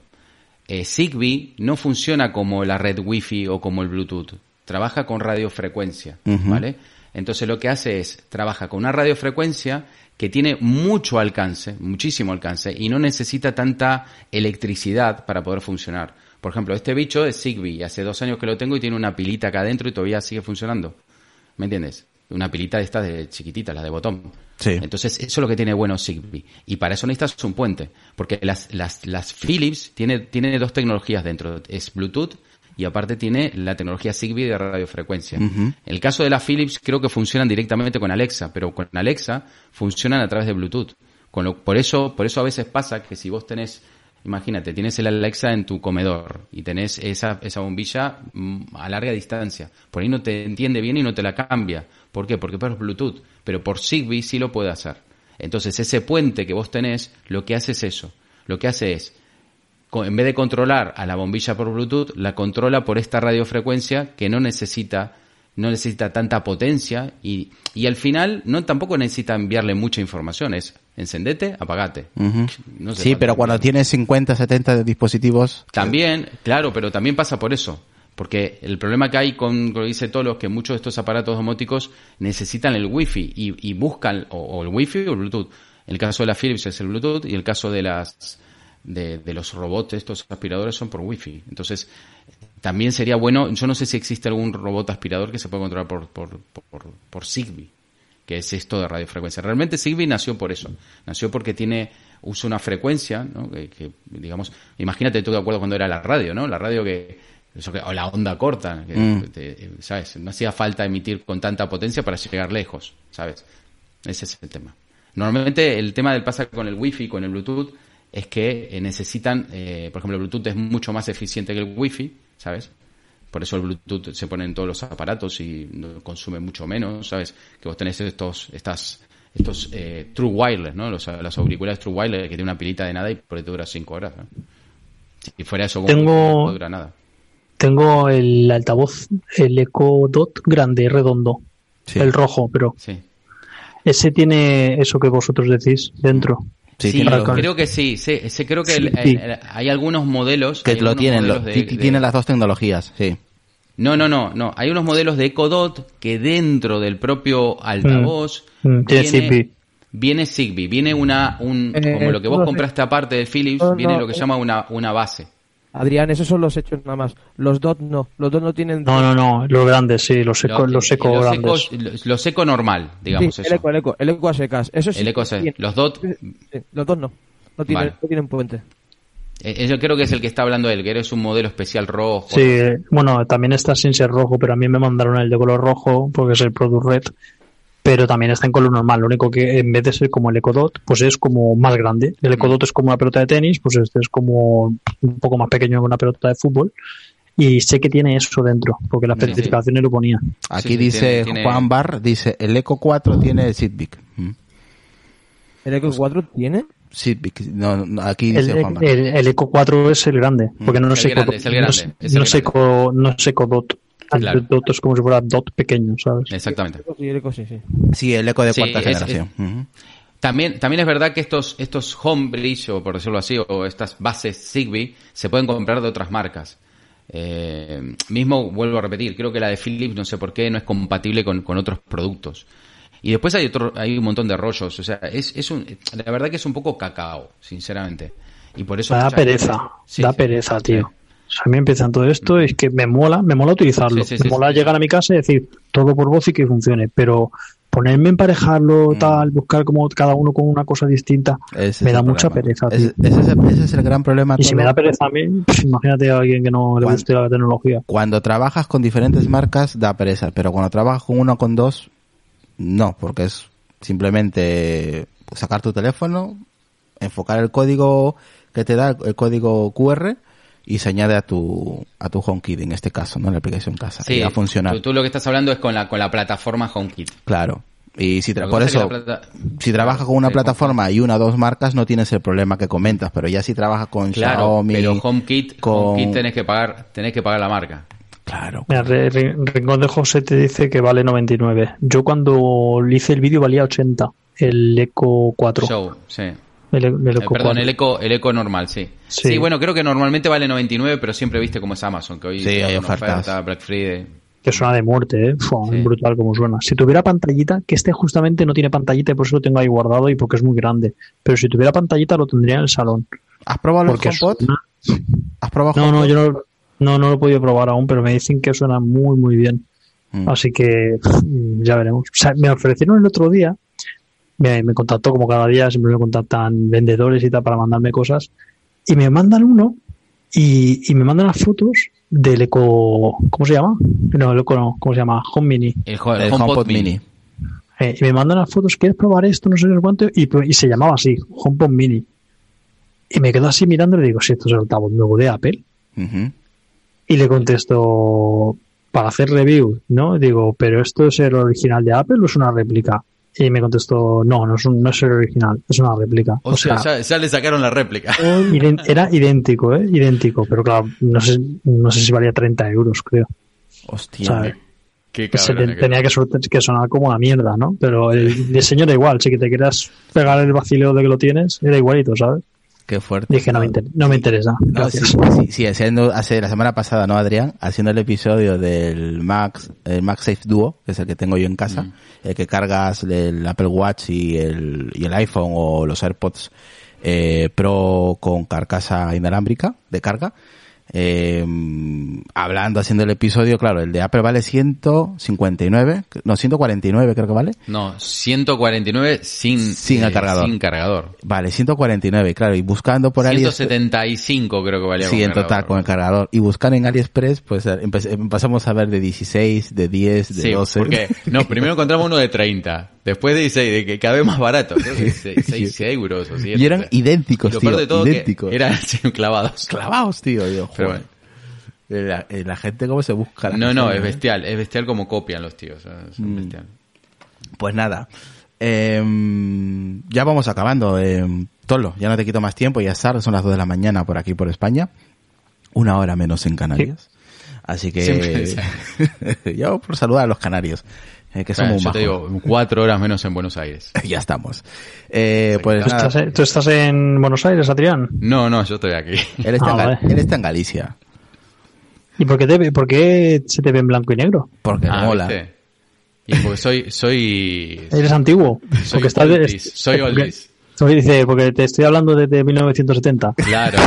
Eh, Zigbee no funciona como la red Wi-Fi o como el Bluetooth trabaja con radiofrecuencia, ¿vale? Entonces lo que hace es, trabaja con una radiofrecuencia que tiene mucho alcance, muchísimo alcance, y no necesita tanta electricidad para poder funcionar. Por ejemplo, este bicho es Zigbee, hace dos años que lo tengo y tiene una pilita acá adentro y todavía sigue funcionando. ¿Me entiendes? Una pilita de estas de chiquititas, la de botón. Sí. Entonces, eso es lo que tiene bueno Zigbee. Y para eso necesitas un puente. Porque las, las, las Philips tiene, tiene dos tecnologías dentro. Es Bluetooth y aparte tiene la tecnología Zigbee de radiofrecuencia. En el caso de la Philips creo que funcionan directamente con Alexa, pero con Alexa funcionan a través de Bluetooth. Con lo, por eso, por eso a veces pasa que si vos tenés, imagínate, tienes el Alexa en tu comedor y tenés esa, esa bombilla mm, a larga distancia, por ahí no te entiende bien y no te la cambia. ¿Por qué? Porque por Bluetooth, pero por Zigbee sí lo puede hacer. Entonces ese puente que vos tenés, lo que hace es eso. Lo que hace es en vez de controlar a la bombilla por Bluetooth, la controla por esta radiofrecuencia que no necesita no necesita tanta potencia y, y al final no tampoco necesita enviarle mucha información, es encendete, apagate. sí, pero cuando tienes 50, 70 dispositivos... También, claro, pero también pasa por eso. Porque el problema que hay con, lo dice Tolo, es que muchos de estos aparatos domóticos necesitan el Wi-Fi y, y buscan o, o, el Wi-Fi o el Bluetooth. El caso de la Philips es el Bluetooth y el caso de las de, de, los robots, estos aspiradores son por wifi. Entonces, también sería bueno, yo no sé si existe algún robot aspirador que se pueda controlar por, por, por, por Zigbee, que es esto de radiofrecuencia. Realmente Zigbee nació por eso, nació porque tiene, usa una frecuencia, ¿no? que, digamos, imagínate tú de acuerdo cuando era la radio, ¿no? La radio que, eso que o la onda corta, que, mm. ¿sabes? No hacía falta emitir con tanta potencia para llegar lejos, ¿sabes? Ese es el tema. Normalmente el tema del pasa con el wifi, con el bluetooth, es que eh, necesitan, eh, por ejemplo, el Bluetooth es mucho más eficiente que el Wi-Fi, ¿sabes? Por eso el Bluetooth se pone en todos los aparatos y consume mucho menos, ¿sabes? Que vos tenés estos, estas, estos eh, True Wireless, ¿no? Los, las auriculares True Wireless que tiene una pilita de nada y por ahí te dura 5 horas, ¿no? Si fuera eso, tengo, no dura nada. Tengo el altavoz, el Echo Dot grande, redondo. El rojo, pero. Sí. Ese tiene eso que vosotros decís dentro. Sí, creo que sí, sí, creo que hay algunos modelos que lo tienen, tienen las dos tecnologías, sí. No, no, no, no, hay unos modelos de Ecodot que dentro del propio altavoz mm, mm, viene, Zigbee. viene Zigbee, viene una un eh, como lo que vos compraste aparte de Philips, viene lo que se llama una una base. Adrián, esos son los hechos nada más. Los DOT no. Los DOT no tienen. No, no, no. Los grandes, sí. Los eco, los, eco los grandes. los eco normal, digamos. Sí, el eco, el eco. El eco a secas. Eso sí. El eco Los DOT. los DOT no. No tienen, no tienen puente. Eh, yo creo que es el que está hablando él, que eres un modelo especial rojo. Sí, bueno, también está sin ser rojo, pero a mí me mandaron el de color rojo porque es el Product Red pero también está en color normal. Lo único que en vez de ser como el Ecodot, pues es como más grande. El Ecodot es como una pelota de tenis, pues este es como un poco más pequeño que una pelota de fútbol. Y sé que tiene eso dentro, porque las especificaciones lo ponía. Aquí dice Juan Bar, dice, el Eco 4 tiene Sitbic. ¿Mm? ¿El Eco 4 tiene? Sitbic, no, aquí dice el, Juan Bar. El, Eco 4 es el grande, porque no, es, Eco, no, es Eco, no es Ecodot. El dot es como si fuera dot pequeño, ¿sabes? Exactamente. Sí, el eco, sí, sí. el eco de cuarta generación. También, también es verdad que estos, estos homebridge, o por decirlo así, o estas bases Zigbee, se pueden comprar de otras marcas. Eh, mismo, vuelvo a repetir, creo que la de Philips, no sé por qué, no es compatible con, con otros productos. Y después hay otro, hay un montón de rollos, o sea, es, es un, la verdad que es un poco cacao, sinceramente. Y por eso da pereza, sí, da sí, pereza, sí. tío. O sea, a mí empiezan todo esto, es que me mola, me mola utilizarlo. Sí, sí, me mola llegar a mi casa y decir todo por voz y que funcione. Pero ponerme emparejarlo, Mm. tal, buscar como cada uno con una cosa distinta, Ese me da mucha problema. pereza, Ese, es el, ese es el gran problema. Y si me da pereza a mí, imagínate a alguien que no le guste la tecnología. Cuando trabajas con diferentes marcas da pereza, pero cuando trabajas con uno o con dos, no, porque es simplemente sacar tu teléfono, enfocar el código que te da, el código QR, y se añade a tu, a tu HomeKit en este caso, ¿no? En la aplicación casa. Sí, y va a funcionar. Tú, tú lo que estás hablando es con la, con la plataforma HomeKit. Claro. Y si por es plata- si trabajas con una plataforma y una o dos marcas, no tienes el problema que comentas, pero ya si trabajas con Claro, Xiaomi, pero HomeKit, con- HomeKit tenés que pagar, tenés que pagar la marca. claro, Mira, Rincón de José te dice que vale 99. Yo cuando le hice el vídeo valía 80. El Eco 4. Show, sí. El, el Eh, Eco perdón, 4. el eco, el eco normal, sí. Sí. sí. bueno, creo que normalmente vale 99, pero siempre viste cómo es Amazon, que hoy Sí, hay ofertas. oferta, Black Friday. Que suena de muerte, ¿eh? Fua, Sí. Brutal como suena. Si tuviera pantallita, que este justamente no tiene pantallita y por eso lo tengo ahí guardado y porque es muy grande. Pero si tuviera pantallita lo tendría en el salón. ¿Has probado los Porque HomePod? suena- ¿Has probado No, no, HomePod? yo no, no, no lo he podido probar aún, pero me dicen que suena muy, muy bien. Mm. Así que pff, ya veremos. O sea, me ofrecieron el otro día, me, me contactó como cada día, siempre me contactan vendedores y tal para mandarme cosas, y me mandan uno y, y me mandan las fotos del Eco, ¿cómo se llama? No, el Eco no, ¿cómo se llama? Home Mini. El, ho- el el HomePod, HomePod Mini. Mini. Eh, y me mandan las fotos, ¿quieres probar esto? No sé cuánto, y, y se llamaba así, HomePod Mini. Y me quedo así mirando y le digo, si esto es el altavoz nuevo de Apple. Y le contesto para hacer review, ¿no? Digo, ¿pero esto es el original de Apple o es una réplica? Y me contestó, no, no es, un- no es el original, es una réplica. O, sea, ya, ya le sacaron la réplica. era idéntico, ¿eh? Idéntico, pero claro, no sé, no sé si valía 30 euros, creo. Hostia. O sea, Qué cabrón, te- qué- tenía que, que sonar como la mierda, ¿no? Pero el diseño era igual, si que te quieras pegar el vacileo de que lo tienes, era igualito, ¿sabes? Qué fuerte. Dije, no me, inter- no me interesa. No, sí, Gracias. sí, sí, haciendo, hace la semana pasada, ¿no, Adrián? Haciendo el episodio del Max, el MagSafe Duo, que es el que tengo yo en casa, Mm. el que cargas el Apple Watch y el, y el iPhone o los AirPods eh, Pro con carcasa inalámbrica de carga. Eh, hablando, haciendo el episodio, claro, el de Apple vale 159, no, 149 creo que vale. No, 149 sin, Sin el cargador. Sin cargador. Vale, 149, claro, y buscando por ahí... 175 creo que valía Sí, en total, cargador. con el cargador. Y buscar en AliExpress, pues empe- empezamos a ver de 16, de 10, de Sí, 12. porque, no, primero encontramos uno de 30, después de 16, de que cada vez más barato, creo que 6, euros o 7. y eran idénticos, lo tío. peor de todo idénticos. que eran clavados. clavados, tío. Yo, Pero. La, eh, la gente cómo se busca. No, no, es ¿eh? bestial, es bestial como copian los tíos, es Mm. bestial. Pues nada. Em, ya vamos acabando. em, Tolo, ya no te quito más tiempo, ya es tarde, son las 2 de la mañana por aquí por España. Una hora menos en Canarias. Así que yo por saludar a los canarios, eh, que somos yo te majos. digo, cuatro horas menos en Buenos Aires. ya estamos. Eh, pues ¿Tú nada, estás, en- tú estás en Buenos Aires, Adrián? No, no, yo estoy aquí. él está, Ah, vale. él está en Galicia. ¿Y por qué, te, ve- por qué se te ve en blanco y negro? Porque Ah, mola. ¿viste? Y porque soy, soy, ¿Eres antiguo? soy porque estás soy porque- oldies. Soy- dice, porque te estoy hablando desde 1970. Claro.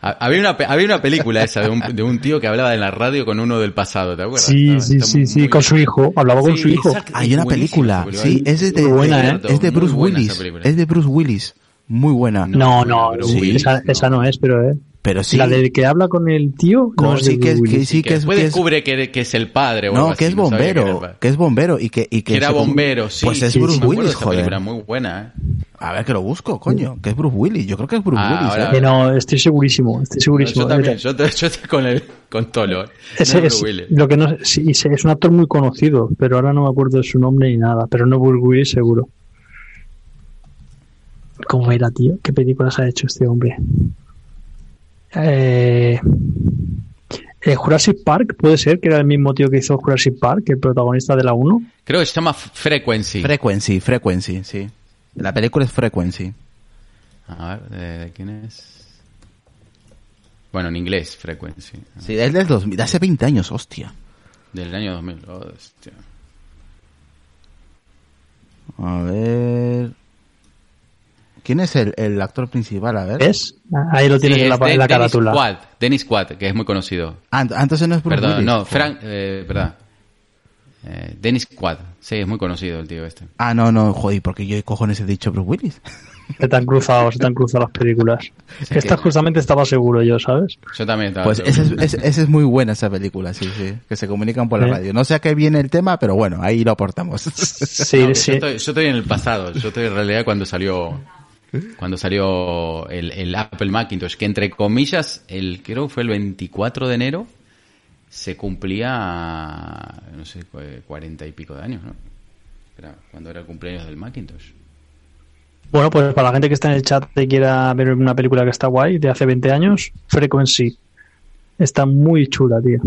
Había una, había una película esa de un, de un tío que hablaba en la radio con uno del pasado, ¿te acuerdas? Sí, sí, sí, sí, bien. con su hijo. Hablaba con Sí, su hijo. Hay una película, sí, es de, Muy buena, de- ¿eh? es de Bruce buena Willis. Es de Bruce Willis. Muy buena. No, no, Pero sí, Willis, esa, no. esa no es, pero eh. Pero sí. La del que habla con el tío, no es sí que es- que sí que que es- después descubre que, que es el padre o algo No, que así, es no bombero, padre. que es bombero y que y que Que era bombero, sí. Pues es sí, Bruce sí, Willis, joder. película, muy buena, ¿eh? A ver que lo busco, coño, que es Bruce Willis. Yo creo que es Bruce Ah, Willis. ahora- ¿eh? No, estoy segurísimo, estoy segurísimo. yo también, yo, te- yo estoy con el, con Tolo. ¿eh? No es, Bruce lo que no, sí, es un actor muy conocido, pero ahora no me acuerdo de su nombre ni nada. Pero no Bruce Willis, seguro. ¿Cómo era, tío? ¿Qué películas ha hecho este hombre? Eh, eh, Jurassic Park, puede ser que era el mismo tío que hizo Jurassic Park, el protagonista de la 1. Creo que se llama Frequency. Frequency, Frequency, sí. La película es Frequency. A ver, ¿de, de quién es? Bueno, en inglés, Frequency. Sí, es del 2000, de hace 20 años, hostia. Del año 2000. hostia. A ver. ¿Quién es el, el actor principal? A ver. ¿Ves? Ahí lo tienes Sí, en, la, es de- en la Dennis carátula. Quaid, Dennis Quaid, que es muy conocido. Ah, ah, entonces no es Bruce Perdón, Willis. no, Frank, eh, verdad. Eh, Dennis Quaid, sí, es muy conocido el tío este. Ah, no, no, joder, porque yo cojones he dicho Bruce Willis. Se te han cruzado, se te han cruzado las películas. que- Esta justamente estaba seguro yo, ¿sabes? Yo también estaba. Pues esa es, esa- esa es muy buena esa película, sí, sí. Que se comunican por la Sí. radio. No sé a qué viene el tema, pero bueno, ahí lo aportamos. Sí, No, sí. Yo, estoy, yo estoy en el pasado. Yo estoy en realidad cuando salió cuando salió el, el Apple Macintosh, que entre comillas, el creo que fue el 24 de enero, se cumplía, no sé, cu- 40 y pico de años, ¿no? Era cuando era el cumpleaños del Macintosh. Bueno, pues para la gente que está en el chat y quiera ver una película que está guay de hace 20 años, Frequency. Está muy chula, tío.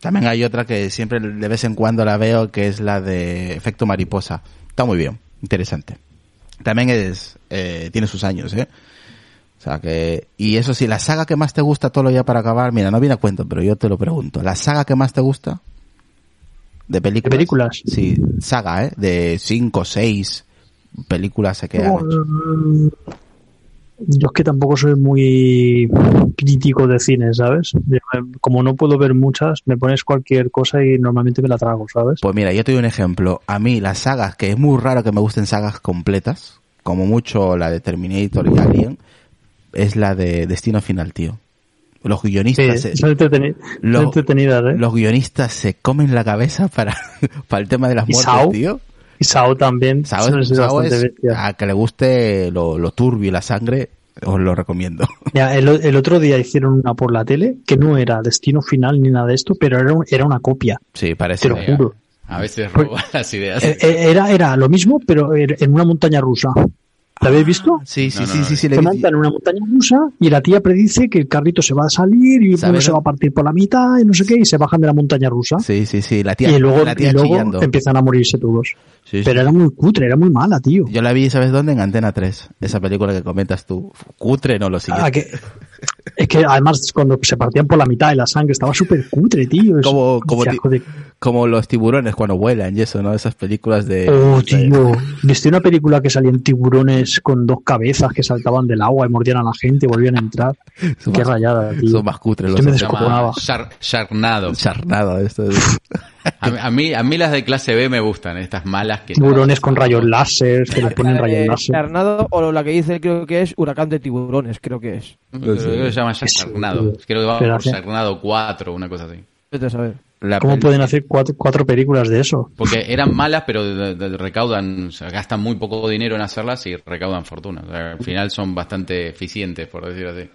También hay otra que siempre de vez en cuando la veo, que es la de Efecto Mariposa. Está muy bien, interesante. También es, eh, tiene sus años, ¿eh? O sea que, y eso sí, la saga que más te gusta, todo lo ya para acabar, mira, no viene a cuento, pero yo te lo pregunto. ¿La saga que más te gusta? ¿De películas? ¿De películas? Sí, saga, ¿eh? De cinco, seis películas se quedan. Mm, Yo es que tampoco soy muy crítico de cine, ¿sabes? Eh, Como no puedo ver muchas, me pones cualquier cosa y normalmente me la trago, ¿sabes? Pues mira, yo te doy un ejemplo. A mí las sagas, que es muy raro que me gusten sagas completas, como mucho la de Terminator y Alien, es la de Destino Final, tío. Los Sí, guionistas, se- son entreteni- lo- son entretenidas, ¿eh? los guionistas se comen la cabeza para, para el tema de las ¿Y muertes, tío. Y Sao también. Bestias. a que le guste lo, lo turbio y la sangre, os lo recomiendo. Mira, el, el otro día hicieron una por la tele que no era destino final ni nada de esto, pero era, un- era una copia. Sí, parece. Te lo juro. A veces roban las ideas. Eh, eh, Era, era lo mismo, pero er- en una montaña rusa. ¿La habéis visto? Sí, sí, No, no, sí, no, sí, sí, Se en una montaña rusa y la tía predice que el carrito se va a salir y uno se va a partir por la mitad y no sé qué y se bajan de la montaña rusa. Sí, sí, sí, la tía, y luego, la tía y luego empiezan a morirse todos. Sí, sí. Pero era muy cutre, era muy mala, tío. Yo la vi, ¿sabes dónde? En Antena 3. Esa película que comentas tú. Cutre, no lo siguiente. Ah, que- es que además cuando se partían por la mitad y la sangre estaba súper cutre, tío. Es- como, como, los tiburones cuando vuelan y eso, ¿no? Esas películas de... Oh, de- tío. ¿Viste una película que salían tiburones con dos cabezas que saltaban del agua y mordían a la gente y volvían a entrar? Son Qué más- rayada, tío. Son más cutres los Estoy me descojonaba. Sharknado. Charnado, esto es- A, mí- a mí, a mí las de clase B me gustan, estas malas que... Tiburones con rayos láser, que les ponen La de rayos láser. Tornado, o la que dice creo que es Huracán de Tiburones, creo que es. Se llama Sí, Sharknado. tío. Creo que va Pero por hace- Sharknado 4 una cosa así. Vete a saber. la ¿Cómo pueden hacer cuatro, cuatro películas de eso? Porque eran malas, pero de- de- recaudan, o sea, gastan muy poco dinero en hacerlas y recaudan fortuna. O sea, al final son bastante eficientes, por decirlo así.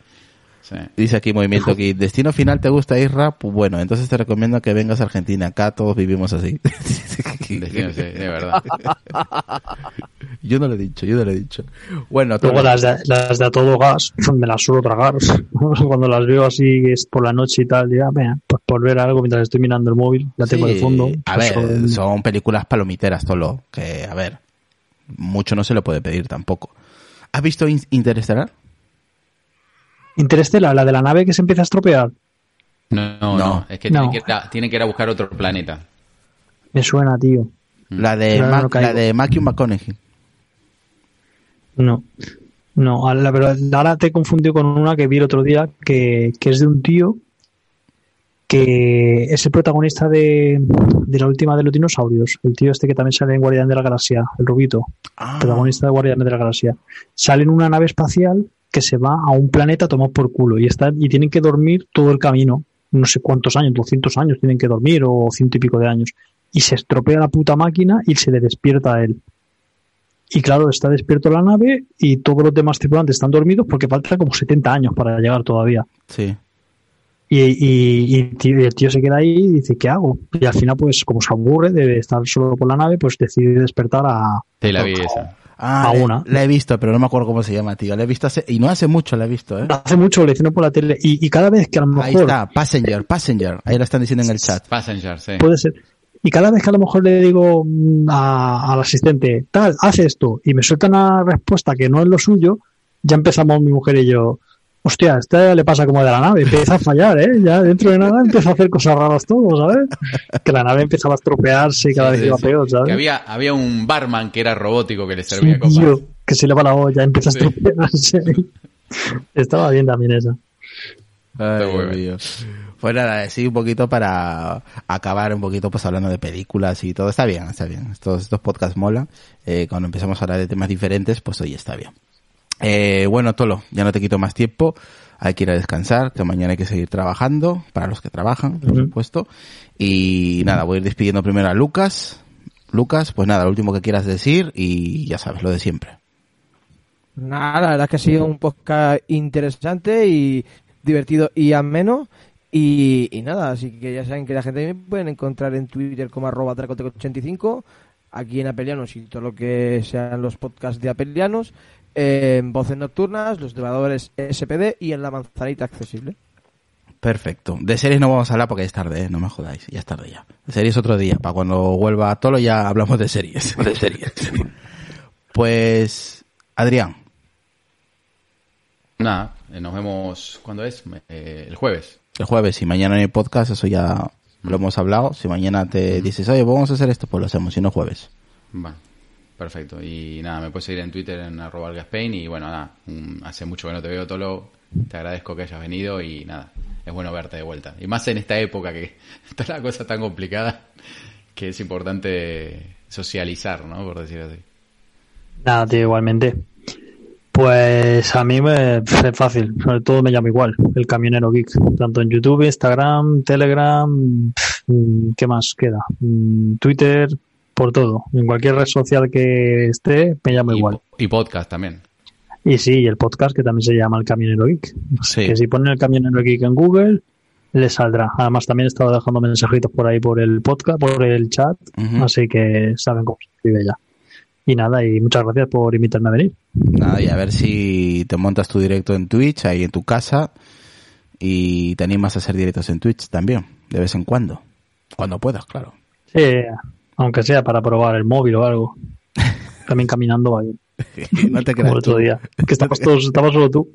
Sí. Dice aquí Movimiento aquí, ¿destino final te gusta Isra? Pues bueno, entonces te recomiendo que vengas a Argentina. Acá todos vivimos así. Sí, de verdad. yo no lo he dicho, yo no lo he dicho. Bueno, Luego las de, las de a todo gas, me las suelo tragar. Cuando las veo así es por la noche y tal, ya, venga, pues por ver algo mientras estoy mirando el móvil, la tengo de fondo. A Pues ver, son- son películas palomiteras, Tolo. Que, a ver, mucho no se le puede pedir tampoco. ¿Has visto In- Interestelar? Interestelar, la de la nave que se empieza a estropear. No, no, No. no, es que No. tienen, que ir a, tienen que ir a buscar otro planeta. Me suena, tío. La de, Ma- no la de Matthew McConaughey. No. No, verdad, ahora te he confundido con una que vi el otro día que, que es de un tío que es el protagonista de, de la última de los dinosaurios. El tío este que también sale en Guardián de la Galaxia, el rubito, Ah, protagonista de Guardián de la Galaxia. Sale en una nave espacial que se va a un planeta a tomar por culo y están y tienen que dormir todo el camino. No sé cuántos años, 200 años tienen que dormir o ciento y pico de años. Y se estropea la puta máquina y se le despierta a él. Y claro, está despierto la nave y todos los demás tripulantes están dormidos porque falta como 70 años para llegar todavía. sí. Y, y- y tío- y el tío se queda ahí y dice, ¿qué hago? Y al final, pues, como se aburre de estar solo por la nave, pues decide despertar a... Sí, la vi esa. Ah, A una. La he visto, pero no me acuerdo cómo se llama, tío. La he visto hace, y no hace mucho la he visto, ¿eh? Hace mucho le hicieron por la tele y, y cada vez que a lo Ahí mejor... está, Passenger, Passenger. Ahí la están diciendo en el chat. Passenger, sí. Puede ser. Y cada vez que a lo mejor le digo mm, a- al asistente, tal, haz esto, y me suelta una respuesta que no es lo suyo, ya empezamos mi mujer y yo, hostia, esta le pasa como de la nave, empieza a fallar, ¿eh? Ya dentro de nada empieza a hacer cosas raras todo, ¿sabes? Que la nave empezaba a estropearse y cada Sí, vez sí, iba sí. peor, Que ¿sabes? había, había un barman que era robótico que le Sí, servía copas. tío, que se le va la olla, empieza a Sí. estropearse. Estaba bien también esa. Ay, Dios bien. mío. Pues nada, sí, un poquito para acabar un poquito pues hablando de películas y todo. Está bien, está bien. Estos, estos podcasts molan. Eh, cuando empezamos a hablar de temas diferentes, pues hoy está bien. Eh, bueno, Tolo, ya no te quito más tiempo. Hay que ir a descansar, que mañana hay que seguir trabajando, para los que trabajan, por supuesto. Y nada, voy a ir despidiendo primero a Lucas. Lucas, pues nada, lo último que quieras decir y ya sabes, lo de siempre. Nada, la verdad es que ha sido un podcast interesante y divertido y ameno. Y, y nada, así que ya saben que la gente me pueden encontrar en Twitter como arroba dracoteco85, aquí en Apelianos y todo lo que sean los podcasts de Apelianos, en Voces Nocturnas, los devoradores SPD y en La Manzanita Accesible. Perfecto. De series no vamos a hablar porque ya es tarde, ¿eh? no me jodáis, ya es tarde ya. De series otro día, para cuando vuelva Tolo ya hablamos de series. De series. Pues, Adrián, Nada, eh, nos vemos, ¿cuándo es? Eh, el jueves. El jueves y mañana en el podcast, eso ya lo hemos hablado. Si mañana te dices, oye, vamos a hacer esto, pues lo hacemos, si no jueves. Vale, perfecto. Y nada, me puedes seguir en Twitter en arroba algaspain y bueno, nada, hace mucho que no te veo, Tolo. Te agradezco que hayas venido y nada, es bueno verte de vuelta. Y más en esta época que está la cosa tan complicada que es importante socializar, ¿no? Por decirlo así. Nada, tío, igualmente. Pues a mí me es fácil, sobre todo me llamo igual, el camionero geek, tanto en YouTube, Instagram, Telegram, mm, ¿qué más queda? Mm, Twitter, por todo, en cualquier red social que esté, me llamo Y, igual. y podcast también. Y sí, y el podcast que también se llama El Camionero Geek. Sí. Que si ponen El Camionero Geek en Google, le saldrá. Además, también he estado dejando mensajitos por ahí por el podcast, por el chat, así que saben cómo se escribe ya. Y nada, y muchas gracias por invitarme a venir. Nada, y a ver si te montas tu directo en Twitch, ahí en tu casa, y te animas a hacer directos en Twitch también, de vez en cuando. Cuando puedas, claro. Sí, aunque sea para probar el móvil o algo. También caminando va bien, no te como creas el otro día. Que estabas todos, estabas solo tú.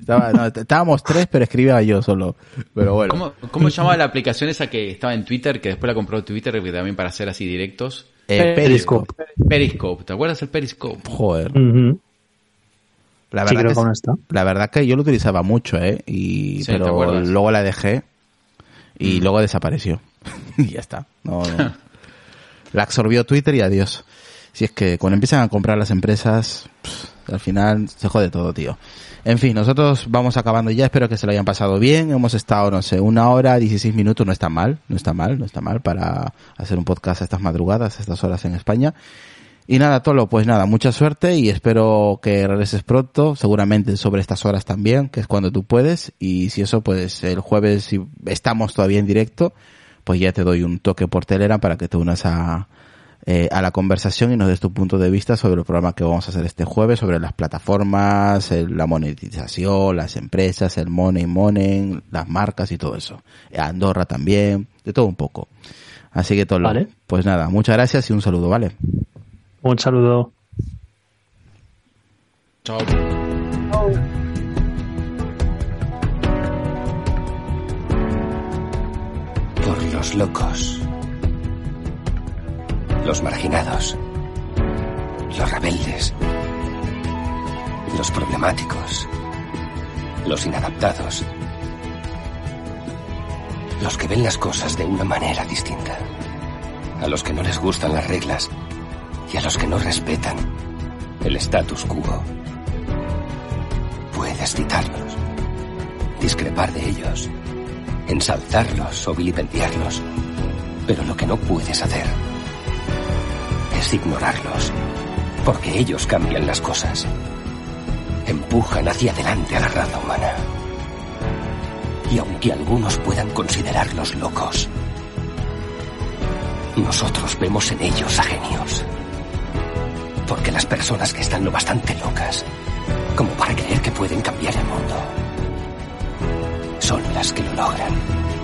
Estaba- no, estábamos tres, pero escribía yo solo. Pero bueno. ¿Cómo, ¿Cómo se llamaba la aplicación esa que estaba en Twitter, que después la compró Twitter también para hacer así directos? Eh, Periscope. Periscope, ¿te acuerdas el Periscope? Joder. La Sí, verdad, creo que, que aún está. la verdad que yo lo utilizaba mucho, ¿eh? Y, Sí, ¿te pero luego la dejé y luego desapareció. y ya está. No, no. La absorbió Twitter y adiós. Si es que cuando empiezan a comprar las empresas, pff, al final se jode todo, tío. En fin, nosotros vamos acabando ya. Espero que se lo hayan pasado bien. Hemos estado, no sé, una hora, 16 minutos. No está mal, no está mal, no está mal para hacer un podcast a estas madrugadas, a estas horas en España. Y nada, Tolo, pues nada, mucha suerte y espero que regreses pronto, seguramente sobre estas horas también, que es cuando tú puedes. Y si eso, pues el jueves, si estamos todavía en directo, pues ya te doy un toque por Telegram para que te unas a, eh, a la conversación y nos des tu punto de vista sobre el programa que vamos a hacer este jueves, sobre las plataformas, el- la monetización, las empresas, el money money, las marcas y todo eso. Andorra también, de todo un poco. Así que Tolo, Vale. pues nada, muchas gracias y un saludo, ¿vale? Un saludo. Chao. Por los locos. Los marginados. Los rebeldes. Los problemáticos. Los inadaptados. Los que ven las cosas de una manera distinta. A los que no les gustan las reglas. Y a los que no respetan el status quo. Puedes citarlos. Discrepar de ellos ensalzarlos o vilipendiarlos. Pero lo que no puedes hacer es ignorarlos, porque ellos cambian las cosas. Empujan hacia adelante a la raza humana. Y aunque algunos puedan considerarlos locos, nosotros vemos en ellos a genios. Porque las personas que están lo bastante locas como para creer que pueden cambiar el mundo son las que lo logran.